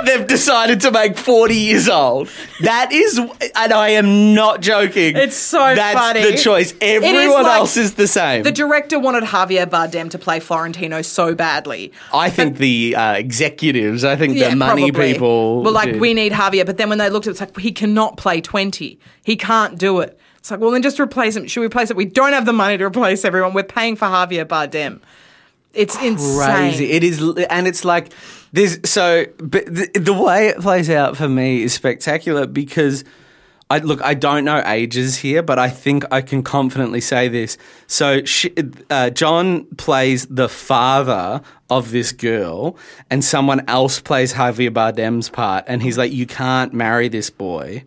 they've decided to make 40 years old. That is, and I am not joking. It's so That's funny. the choice. Everyone like- else is the same. the director wanted Javier Bardem to play Florentino so badly. I think the uh, executives, I think the money probably. people. were like, do. we need Javier. But then when they looked at it, it's like, he cannot play 20. He can't do it. It's like, well, then just replace him. Should we replace it? We don't have the money to replace everyone. We're paying for Javier Bardem. It's insane. crazy. It is, and it's like there's so. But the, the way it plays out for me is spectacular because I look. I don't know ages here, but I think I can confidently say this. So she, uh, John plays the father of this girl, and someone else plays Javier Bardem's part, and he's like, "You can't marry this boy."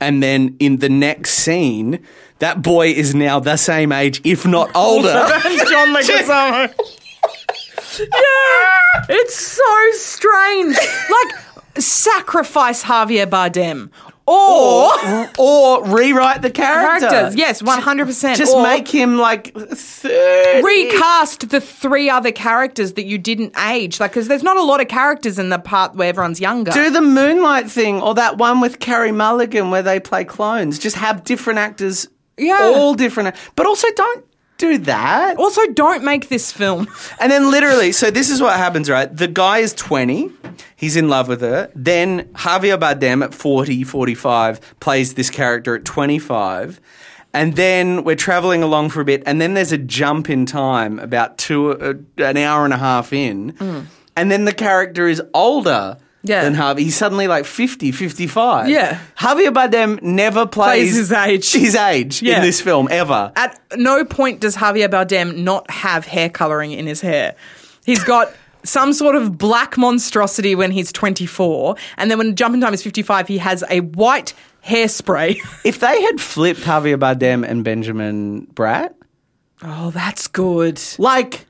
And then in the next scene. That boy is now the same age, if not older. John Leguizamo. Yeah, it's so strange. Like, sacrifice Javier Bardem. Or, or, rewrite the character. characters. Yes, 100%. Just Or make him like 30. recast the three other characters that you didn't age. Like, because there's not a lot of characters in the part where everyone's younger. Do the Moonlight thing or that one with Carey Mulligan where they play clones. Just have different actors. Yeah. All different. But also don't do that. also, don't make this film. And then literally, so this is what happens, right? The guy is 20. He's in love with her. Then Javier Bardem at 40, 45 plays this character at 25. And then we're traveling along for a bit. And then there's a jump in time about two, uh, an hour and a half in. And then the character is older Yeah. than Harvey. He's suddenly like 50, 55. Yeah. Javier Bardem never plays, Plays his age. His age Yeah. in this film ever. At no point does Javier Bardem not have hair coloring in his hair. He's got some sort of black monstrosity when he's 24, and then when Jump in Time is 55, he has a white hairspray. If they had flipped Javier Bardem and Benjamin Bratt, oh, that's good. like,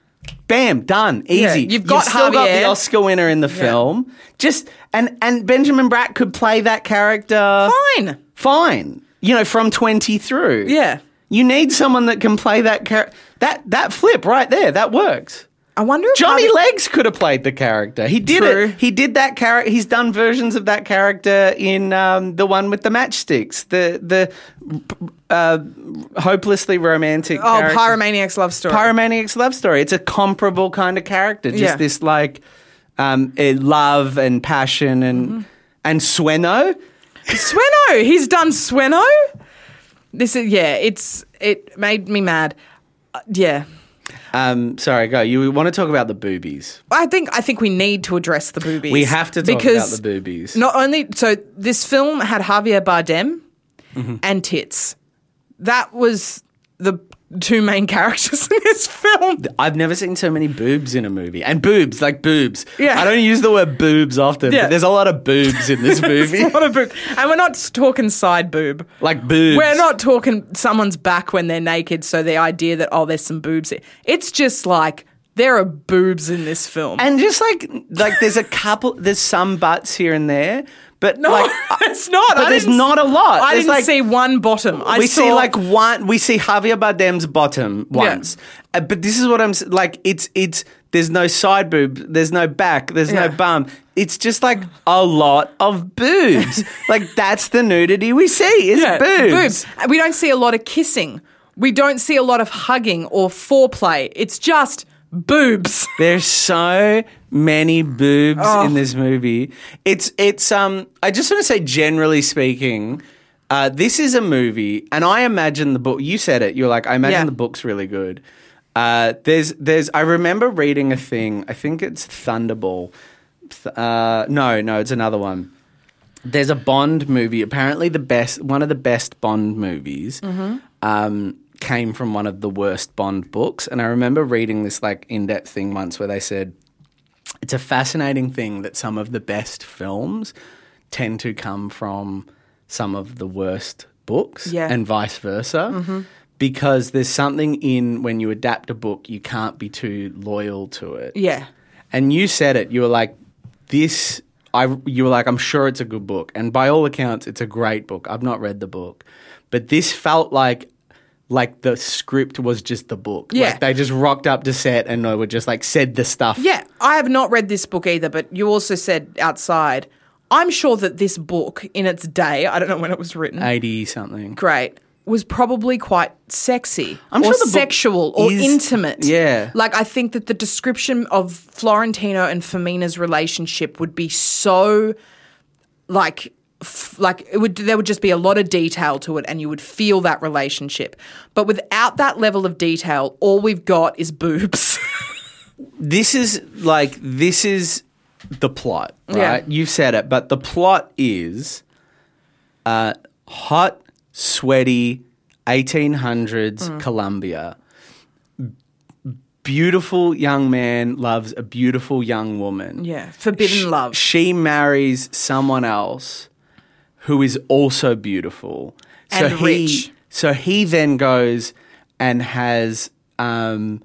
bam, done, easy. Yeah, you've got still got the Oscar winner in the film. Just and and Benjamin Bratt could play that character Fine. fine. You know, from twenty through. Yeah. You need someone that can play that character. That that flip right there, that works. I wonder if Johnny Legs could have played the character. He did True. it. He did that character. He's done versions of that character in um, the one with the matchsticks, the the uh, hopelessly romantic. Oh, character. Pyromaniac's love story. Pyromaniac's love story. It's a comparable kind of character. Just Yeah. this like um, love and passion and Mm-hmm. and Sweno. Sweno. He's done Sweno. This is yeah. It's it made me mad. Uh, yeah. Um, sorry, go. You want to talk about the boobies? I think I think we need to address the boobies. We have to talk because about the boobies. Not only so this film had Javier Bardem Mm-hmm. and tits. That was the two main characters in this film. I've never seen so many boobs in a movie. And boobs, like boobs. Yeah. I don't use the word boobs often, Yeah. but there's a lot of boobs in this movie. A boob. And we're not talking side boob. like boobs. We're not talking someone's back when they're naked, so the idea that, oh, there's some boobs here. It's just like there are boobs in this film. And just like like there's a couple there's some butts here and there, but no, like it's not. but I there's didn't- a lot. I There's didn't like- see one bottom. I we saw, see like one we see Javier Bardem's bottom once. Uh, but this is what I'm like it's it's there's no side boob, there's no back, there's Yeah. no bum. It's just like a lot of boobs. like that's the nudity we see is Yeah, boobs. And We don't see a lot of kissing. We don't see a lot of hugging or foreplay. It's just boobs. There's so many boobs Oh. in this movie. It's it's um I just want to say generally speaking, uh, this is a movie and I imagine the book you said it, you're like, I imagine Yeah. the book's really good. Uh, there's there's I remember reading a thing, I think it's Thunderball. Th- Uh, no, no, it's another one. There's a Bond movie. Apparently, the best one of the best Bond movies um, came from one of the worst Bond books. And I remember reading this like in depth thing once where they said it's a fascinating thing that some of the best films tend to come from some of the worst books, Yeah. and vice versa. Mm-hmm. Because there's something in when you adapt a book, you can't be too loyal to it. yeah. And you said it. You were like, "This." I. You were like, "I'm sure it's a good book," and by all accounts, it's a great book. I've not read the book, but this felt like, like the script was just the book. Yeah. Like they just rocked up to set and they were just like said the stuff. Yeah, I have not read this book either, but you also said outside. I'm sure that this book, in its day, I don't know when it was written, eighty something. great, was probably quite sexy I'm or sure the book sexual or is- intimate. Yeah. Like, I think that the description of Florentino and Fermina's relationship would be so, like, f- like it would there would just be a lot of detail to it and you would feel that relationship but without that level of detail all we've got is boobs This is like this is the plot, Yeah. right? You've said it, but the plot is uh, hot, sweaty, 1800s Mm. Colombia. Beautiful young man loves a beautiful young woman. yeah forbidden Sh- love She marries someone else who is also beautiful. And he, rich. So he then goes and has um,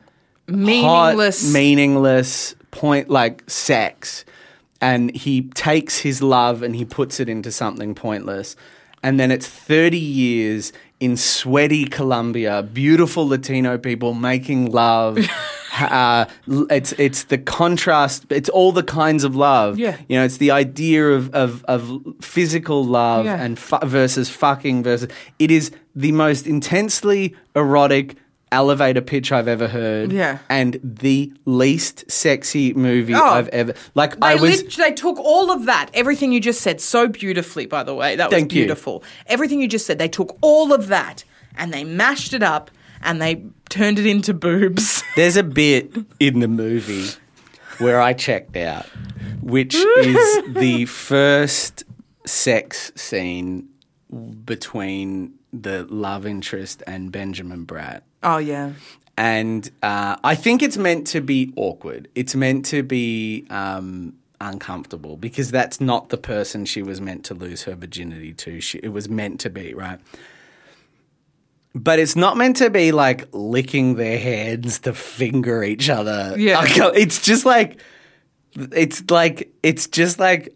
meaningless hot, meaningless point like sex, and he takes his love and he puts it into something pointless, and then it's thirty years in sweaty Colombia, beautiful Latino people making love. uh, it's it's the contrast. It's all the kinds of love. Yeah. you know, it's the idea of of, of physical love Yeah. and fu- versus fucking versus. It is the most intensely erotic elevator pitch I've ever heard. Yeah. and the least sexy movie Oh. I've ever like. They, I was. lit- they took all of that, everything you just said, so beautifully, by the way. That was Thank you. beautiful. Everything you just said, they took all of that and they mashed it up and they turned it into boobs. There's a bit in the movie where I checked out, which is the first sex scene between the love interest and Benjamin Bratt. oh, yeah. and uh, I think it's meant to be awkward. It's meant to be um, uncomfortable because that's not the person she was meant to lose her virginity to. She, it was meant to be, right? But it's not meant to be like licking their hands to finger each other. Yeah. Oh, it's just like, it's like, it's just like,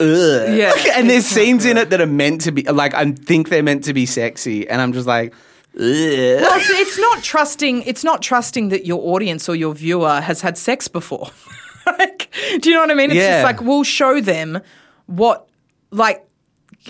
ugh. Yeah, and there's scenes in it that are meant to be, like, I think they're meant to be sexy. And I'm just like, ugh. Well, it's, it's not trusting. It's not trusting that your audience or your viewer has had sex before. like, do you know what I mean? It's Yeah. just like we'll show them what, like,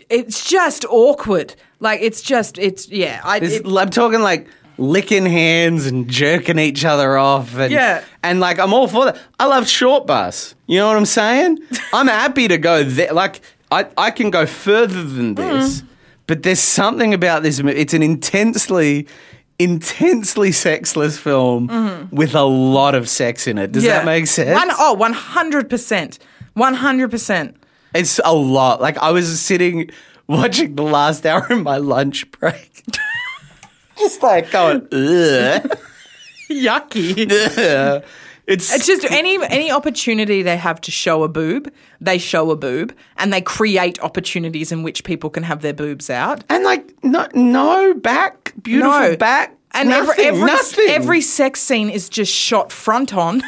it's just awkward. Like, it's just, it's yeah. I, This- it- I'm talking like licking hands and jerking each other off. And, Yeah. And like, I'm all for that. I love Shortbus. You know what I'm saying? I'm happy to go there. Like, I, I can go further than mm. this, but there's something about this. mo- It's an intensely, intensely sexless film mm-hmm. with a lot of sex in it. Does yeah. that make sense? One, oh, one hundred percent, one hundred percent. It's a lot. Like, I was sitting watching the last hour in my lunch break. Just like going, ugh. Yucky. Ugh. It's, It's just any any opportunity they have to show a boob, they show a boob, and they create opportunities in which people can have their boobs out. and like no no back beautiful No. back And nothing, every every, nothing. every sex scene is just shot front on,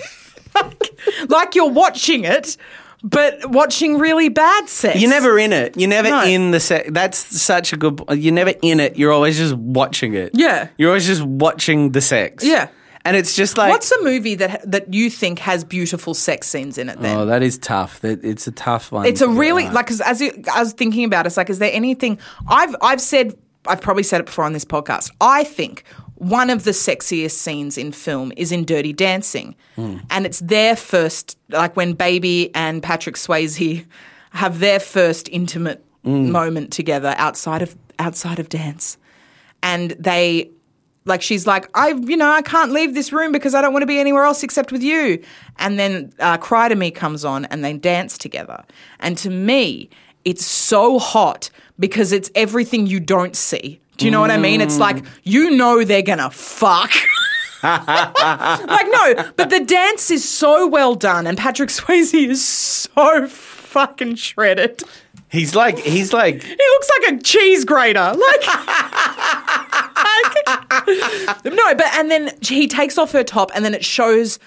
like, like you're watching it, but watching really bad sex. you're never in it. You're never No. in the sex. That's such a good. You're never in it. You're always just watching it. Yeah. You're always just watching the sex. Yeah. And it's just like What's a movie that that you think has beautiful sex scenes in it? Then Oh, that is tough. That it's a tough one. It's a to get really right. like 'cause as you, I was thinking about it, it's like, is there anything I've I've said I've probably said it before on this podcast. I think one of the sexiest scenes in film is in Dirty Dancing, and it's their first like when Baby and Patrick Swayze have their first intimate moment together outside of outside of dance, and they like she's like i you know i can't leave this room because i don't want to be anywhere else except with you. And then uh, cry to me comes on and they dance together. And to me it's so hot because it's everything you don't see do you know what i mean it's like you know they're gonna fuck like no but the dance is so well done and patrick swayze is so fucking shredded He's like he's like he looks like a cheese grater. Like, like- no, but and then he takes off her top, and then it shows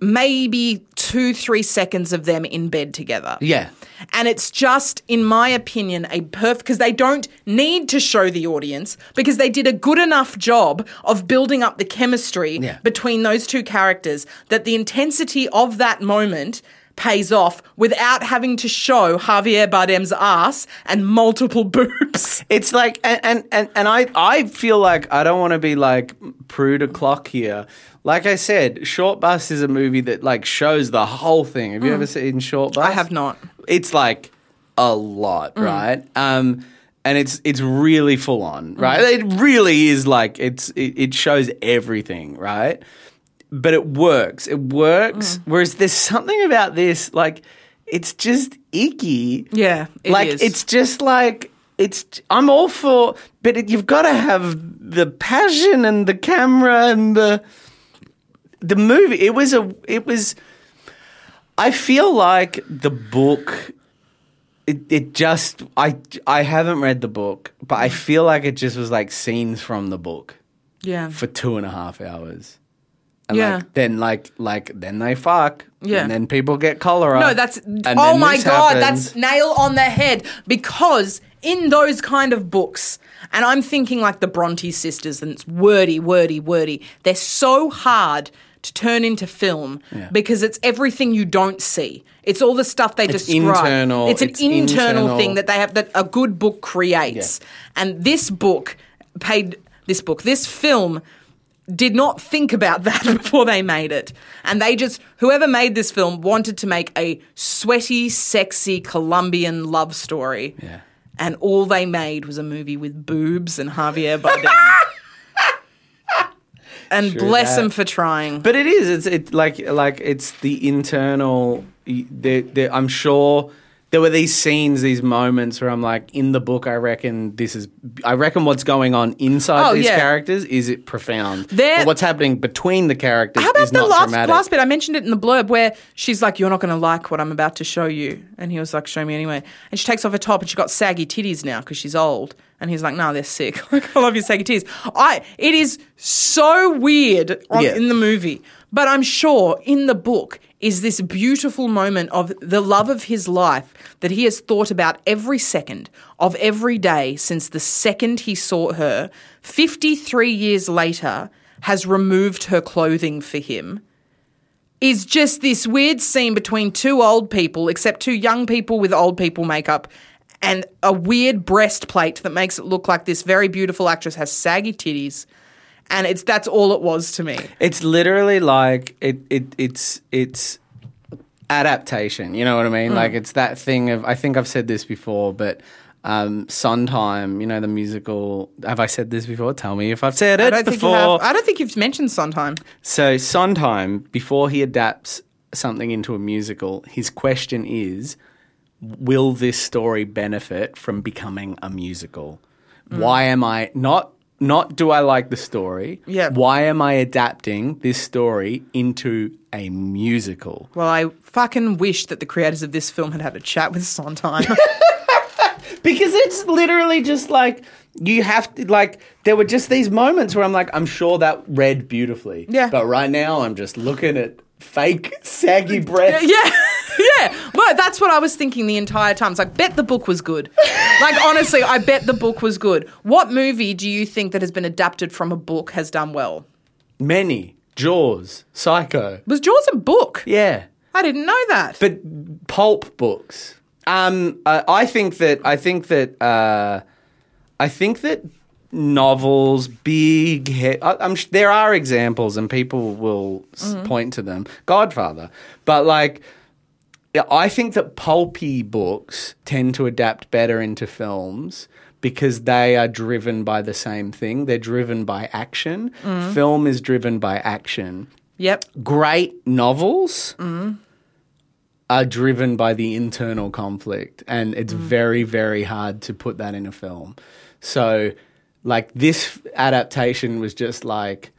maybe two, three seconds of them in bed together. yeah. And it's just, in my opinion, a perfect because they don't need to show the audience because they did a good enough job of building up the chemistry Yeah. between those two characters that the intensity of that moment pays off without having to show Javier Bardem's ass and multiple boobs. It's like, and and and, and I I feel like I don't want to be like prude o'clock here. Like I said, Shortbus is a movie that like shows the whole thing. Have you ever mm. seen Shortbus? I have not. It's like a lot, mm. right? Um, and it's it's really full on, mm. right? It really is like it's it, it shows everything, right? But it works. It works. Whereas there's something about this, like it's just icky. Yeah, it like is. it's just like it's. I'm all for, but it, you've got to have the passion and the camera and the the movie. It was a. It was. I feel like the book. It, it just I I haven't read the book, but I feel like it just was like scenes from the book Yeah. for two and a half hours. And Yeah. like, then like like then they fuck. Yeah. And then people get cholera. No, that's oh my god, happens. that's nail on the head because in those kind of books, and I'm thinking like the Bronte sisters, and it's wordy, wordy, wordy. They're so hard to turn into film Yeah. because it's everything you don't see. It's all the stuff they It's describe. internal, It's an it's internal, internal. thing that they have that a good book creates. And this book paid this book, this film did not think about that before they made it. And they just, whoever made this film wanted to make a sweaty, sexy Colombian love story. Yeah. And all they made was a movie with boobs and Javier Bardem. and True bless that. them for trying. But it is. It's it like like it's the internal. they they I'm sure there were these scenes, these moments where I'm like, in the book, I reckon this is, I reckon what's going on inside Oh, these yeah. characters is it profound. There- what's happening between the characters How about the last dramatic. last bit? I mentioned it in the blurb where she's like, "You're not going to like what I'm about to show you," and he was like, "Show me anyway." And she takes off her top, and she's got saggy titties now because she's old. And he's like, "No, they're sick. Like, I love your saggy titties." I. It is so weird on, Yeah. in the movie, but I'm sure in the book is this beautiful moment of the love of his life that he has thought about every second of every day since the second he saw her. 53 years later, has removed her clothing for him is just this weird scene between two old people, except two young people with old people makeup, and a weird breastplate that makes it look like this very beautiful actress has saggy titties. And it's that's all it was to me. It's literally like it, it it's it's adaptation. You know what I mean? Like it's that thing of I think I've said this before, but um, Sondheim, you know the musical. Have I said this before? Tell me if I've said it I don't think you before. have. I don't think you've mentioned Sondheim. So Sondheim, before he adapts something into a musical, his question is, will this story benefit from becoming a musical? Mm. Why am I not not do I like the story? Yeah. Why am I adapting this story into a musical? Well, I fucking wish that the creators of this film had had a chat with Sondheim. Because it's literally just like you have to like there were just these moments where I'm like, I'm sure that read beautifully. Yeah. But right now I'm just looking at fake saggy breath. Yeah, yeah. Well, that's what I was thinking the entire time. It's like, bet the book was good. Like, honestly, I bet the book was good. What movie do you think that has been adapted from a book has done well? Many. Jaws, Psycho. Was Jaws a book? Yeah. I didn't know that. But pulp books. Um, uh, I think that I think that uh, I think that novels, big. He- I, I'm sh- there are examples, and people will s- point to them. Godfather, but like. Yeah, I think that pulpy books tend to adapt better into films because they are driven by the same thing. They're driven by action. Mm. Film is driven by action yep. great novels are driven by the internal conflict, and it's mm. very, very hard to put that in a film. So, like this adaptation was just like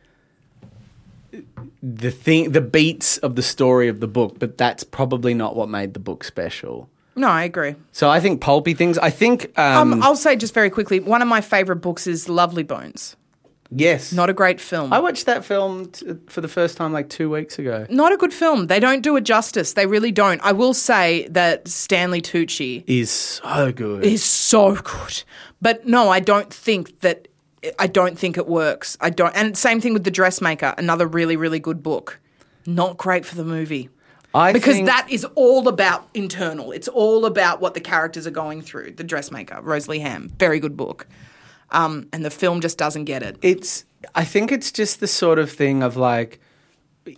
the thing, the beats of the story of the book, but that's probably not what made the book special. No, I agree. So I think pulpy things. I think um, Um, I'll say just very quickly one of my favorite books is Lovely Bones. yes, Not a great film. I watched that film t- for the first time like two weeks ago. Not a good film. They don't do it justice. They really don't. I will say that Stanley Tucci Is so good. is so good. But no, I don't think that I don't think it works. I don't and same thing with The Dressmaker, another really, really good book. Not great for the movie. I Because think- that is all about internal. It's all about what the characters are going through. The Dressmaker, Rosalie Ham, very good book. Um, and the film just doesn't get it. it's I think it's just the sort of thing of like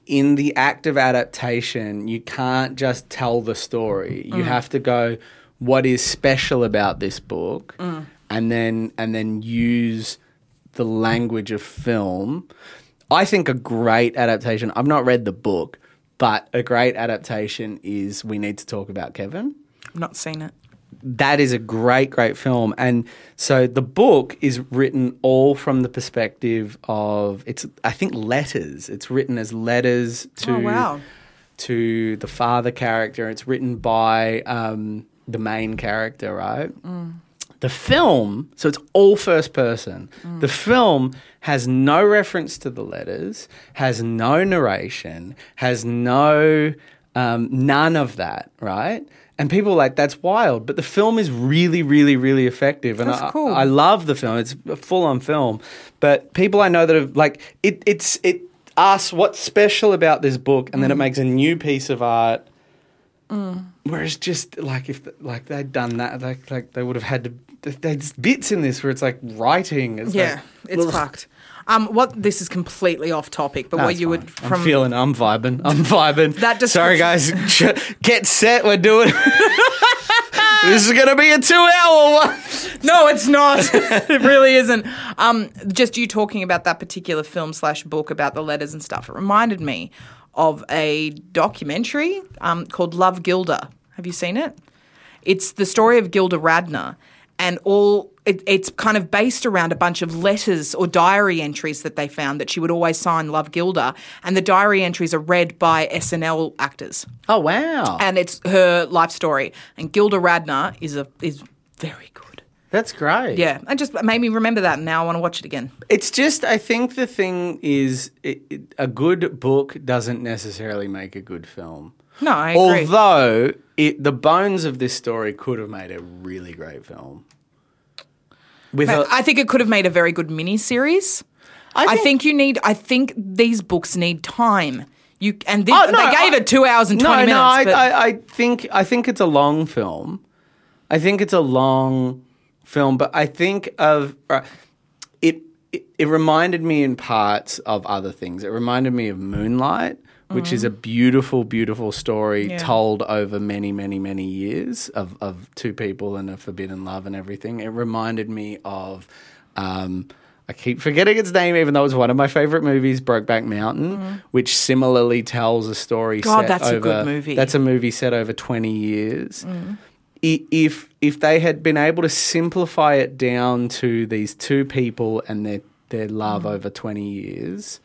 in the act of adaptation, you can't just tell the story. You have to go what is special about this book and then and then use the language of film. I think a great adaptation, I've not read the book, but a great adaptation is We Need to Talk About Kevin I've not seen it. that is a great, great film. And so the book is written all from the perspective of it's I think letters. It's written as letters to Oh, wow. to the father character. It's written by um, the main character, right? The film, so it's all first person. The mm. film has no reference to the letters, has no narration, has no um, none of that, right? And people are like that's wild, but the film is really, really, really effective, and That's I, cool. I love the film. It's a full on film, but people I know that have like it. It's it asks what's special about this book, and then it mm. makes a new piece of art. Mm. Whereas just like if like they'd done that, like like they would have had to. There's bits in this where it's like writing. It's Yeah, like, it's ugh. fucked. Um, what this is completely off topic, but No, what you fine. would from I'm feeling. I'm vibing. I'm vibing. That Sorry, guys. Get set. We're doing. this is gonna be a two-hour one. No, it's not. it really isn't. Um, just you talking about that particular film slash book about the letters and stuff. It reminded me of a documentary um, called Love Gilda. Have you seen it? It's the story of Gilda Radner, and all it, it's kind of based around a bunch of letters or diary entries that they found that she would always sign "Love Gilda," and the diary entries are read by SNL actors, Oh wow, and it's her life story. And Gilda Radner is a is very good. that's great. Yeah, and just made me remember that, and now I want to watch it again. It's just, I think the thing is, it, it, a good book doesn't necessarily make a good film. No, I agree. Although it, the bones of this story could have made a really great film. With a, I think it could have made a very good mini series. I, think- think you need. I think these books need time. You and the, Oh, no, they gave I- it two hours and twenty no, minutes. no, I, I, I think I think it's a long film. I think it's a long film, but I think of uh, it, it. It reminded me in parts of other things. It reminded me of Moonlight, which is a beautiful, beautiful story Yeah. told over many, many, many years of of two people and a forbidden love and everything. It reminded me of. Um, I keep forgetting its name, even though it's one of my favorite movies, Brokeback Mountain, which similarly tells a story. Mm-hmm. God, that's a good movie. That's a movie set over twenty years. I- If if they had been able to simplify it down to these two people and their their love over twenty years,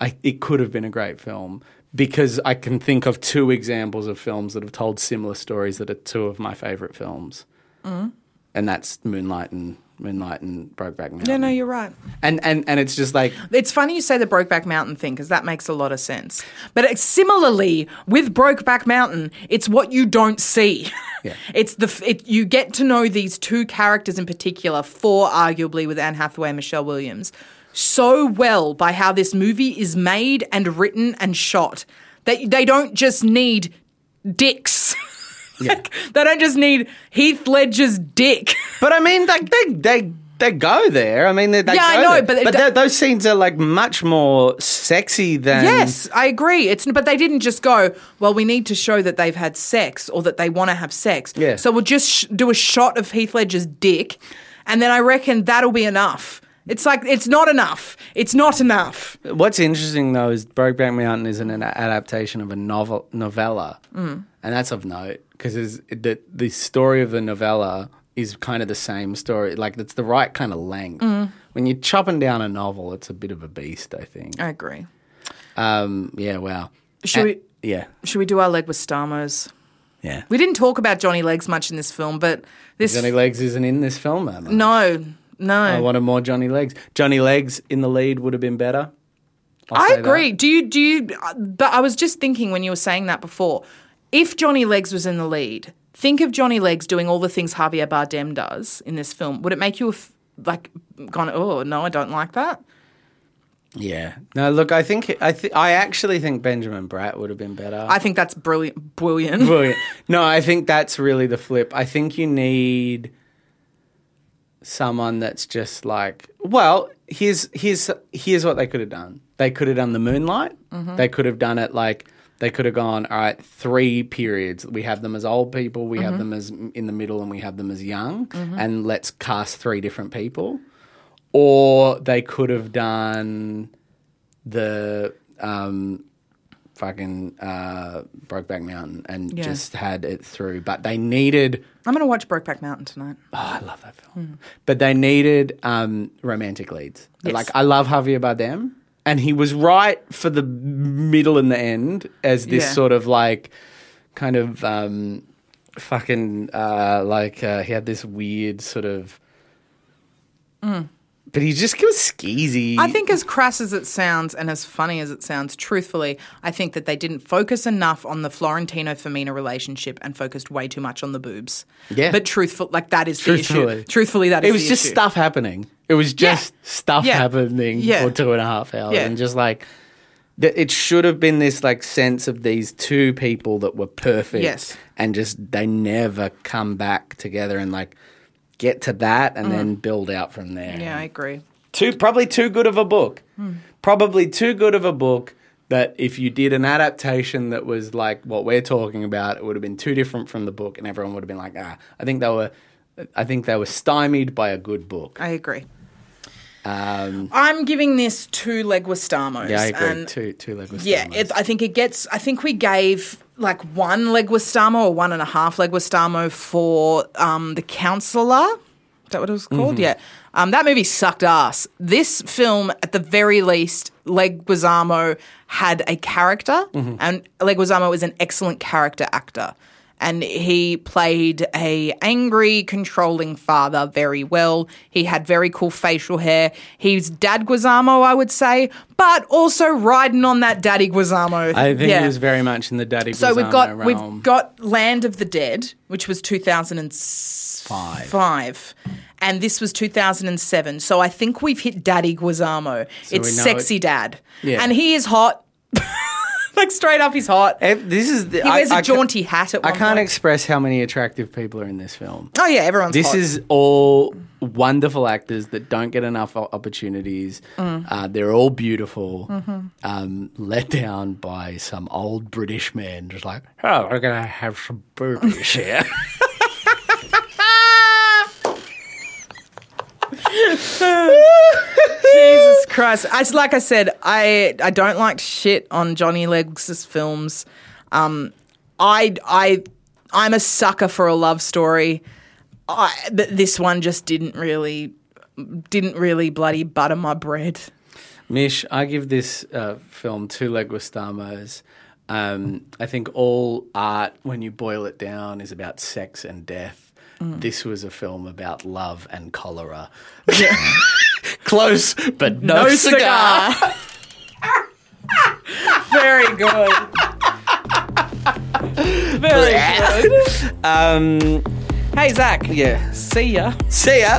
I, it could have been a great film. Because I can think of two examples of films that have told similar stories that are two of my favorite films, mm. and that's Moonlight and Moonlight and Brokeback Mountain. yeah, no, you're right. and and and it's just like It's funny you say the Brokeback Mountain thing because that makes a lot of sense. But it's similarly with Brokeback Mountain, it's what you don't see. Yeah. It's the it, you get to know these two characters in particular, four arguably with Anne Hathaway and Michelle Williams, so well by how this movie is made and written and shot that they don't just need dicks. Like, they don't just need Heath Ledger's dick. But I mean, like they they they go there. I mean, they, they Yeah, I know, there. but but th- those scenes are like much more sexy than Yes, I agree. It's but they didn't just go. Well, we need to show that they've had sex or that they want to have sex. Yeah. So we'll just sh- do a shot of Heath Ledger's dick, and then I reckon that'll be enough. It's like it's not enough. It's not enough. What's interesting though is Brokeback Mountain is an, an adaptation of a novel novella, Mm. and that's of note because the the story of the novella is kind of the same story. Like it's the right kind of length. Mm. When you're chopping down a novel, it's a bit of a beast. I think. I agree. Um, yeah. Wow. Should And- Yeah. Should we do our Leguizamos? Yeah. We didn't talk about Johnny Legs much in this film, but this Johnny Legs isn't in this film, Emma. no, no. I wanted more Johnny Legs. Johnny Legs in the lead would have been better. I'll I say that. agree. Do you do you? But I was just thinking when you were saying that before. If Johnny Legs was in the lead, think of Johnny Legs doing all the things Javier Bardem does in this film. Would it make you f- like gone? Oh no, I don't like that. Yeah. No, look, I think I th- I actually think Benjamin Bratt would have been better. I think that's brilliant. Brilliant. Brilliant. No, I think that's really the flip. I think you need someone that's just like, well, here's here's here's what they could have done. They could have done the Moonlight. Mm-hmm. They could have done it like they could have gone, all right, three periods. We have them as old people, we have mm-hmm. them as in the middle, and we have them as young, mm-hmm. and let's cast three different people. Or they could have done the um, fucking uh, Brokeback Mountain and Yeah. just had it through. But they needed. I'm going to watch Brokeback Mountain tonight. Oh, I love that film. But they needed um, romantic leads. Yes. Like I love Javier Bardem, and he was right for the middle and the end as this Yeah. sort of like kind of um, fucking uh, like uh, he had this weird sort of. But he just goes skeezy. I think, as crass as it sounds and as funny as it sounds, truthfully, I think that they didn't focus enough on the Florentino Fermina relationship and focused way too much on the boobs. Yeah. But truthful, like that is the Truthfully. issue. Truthfully, that is it was the just issue. stuff happening. It was just stuff Yeah. happening Yeah. for two and a half hours, Yeah. and just like it should have been this like sense of these two people that were perfect, Yes. and just they never come back together and like get to that and then build out from there. Mm. Yeah, I agree. Too probably too good of a book. Probably too good of a book that if you did an adaptation that was like what we're talking about, it would have been too different from the book, and everyone would have been like, ah, I think they were, I think they were stymied by a good book. I agree. Um, I'm giving this two Leguizamos. yeah, I agree. And two two Lego yeah, it, I think it gets. I think we gave like one Leguizamo or one and a half Leguizamo for um, the counselor. Is that what it was called? Yeah. Um, that movie sucked ass. This film, at the very least, Leguizamo had a character, and Leguizamo is an excellent character actor. And he played a angry, controlling father very well. He had very cool facial hair. He's Dad Guizamo, I would say, but also riding on that Daddy Guizamo. I think Yeah. he was very much in the Daddy So we've got realm. we've got Land of the Dead, which was 2005. Five. And this was 2007. So I think we've hit Daddy Guizamo. it's we know sexy dad. Yeah. And he is hot. like straight up he's hot. This is the, He wears a a jaunty hat at one. I one can't point. express how many attractive people are in this film. oh yeah, everyone's This hot. is all wonderful actors that don't get enough o- opportunities. Mm. Uh, they're all beautiful, Mm-hmm. um, let down by some old British man, just like, oh, we're gonna have some boobies here. Jesus Christ. I, like I said, I I don't like shit on Johnny Legs' films. Um, I I I'm a sucker for a love story. I, but this one just didn't really didn't really bloody butter my bread. Mish, I give this uh, film two Leguizamos. Um, I think all art, when you boil it down, is about sex and death. Mm. This was a film about love and cholera. Close, but no, No cigar. cigar. Very good. Very good. Um, Hey Zach. yeah. See ya. See ya.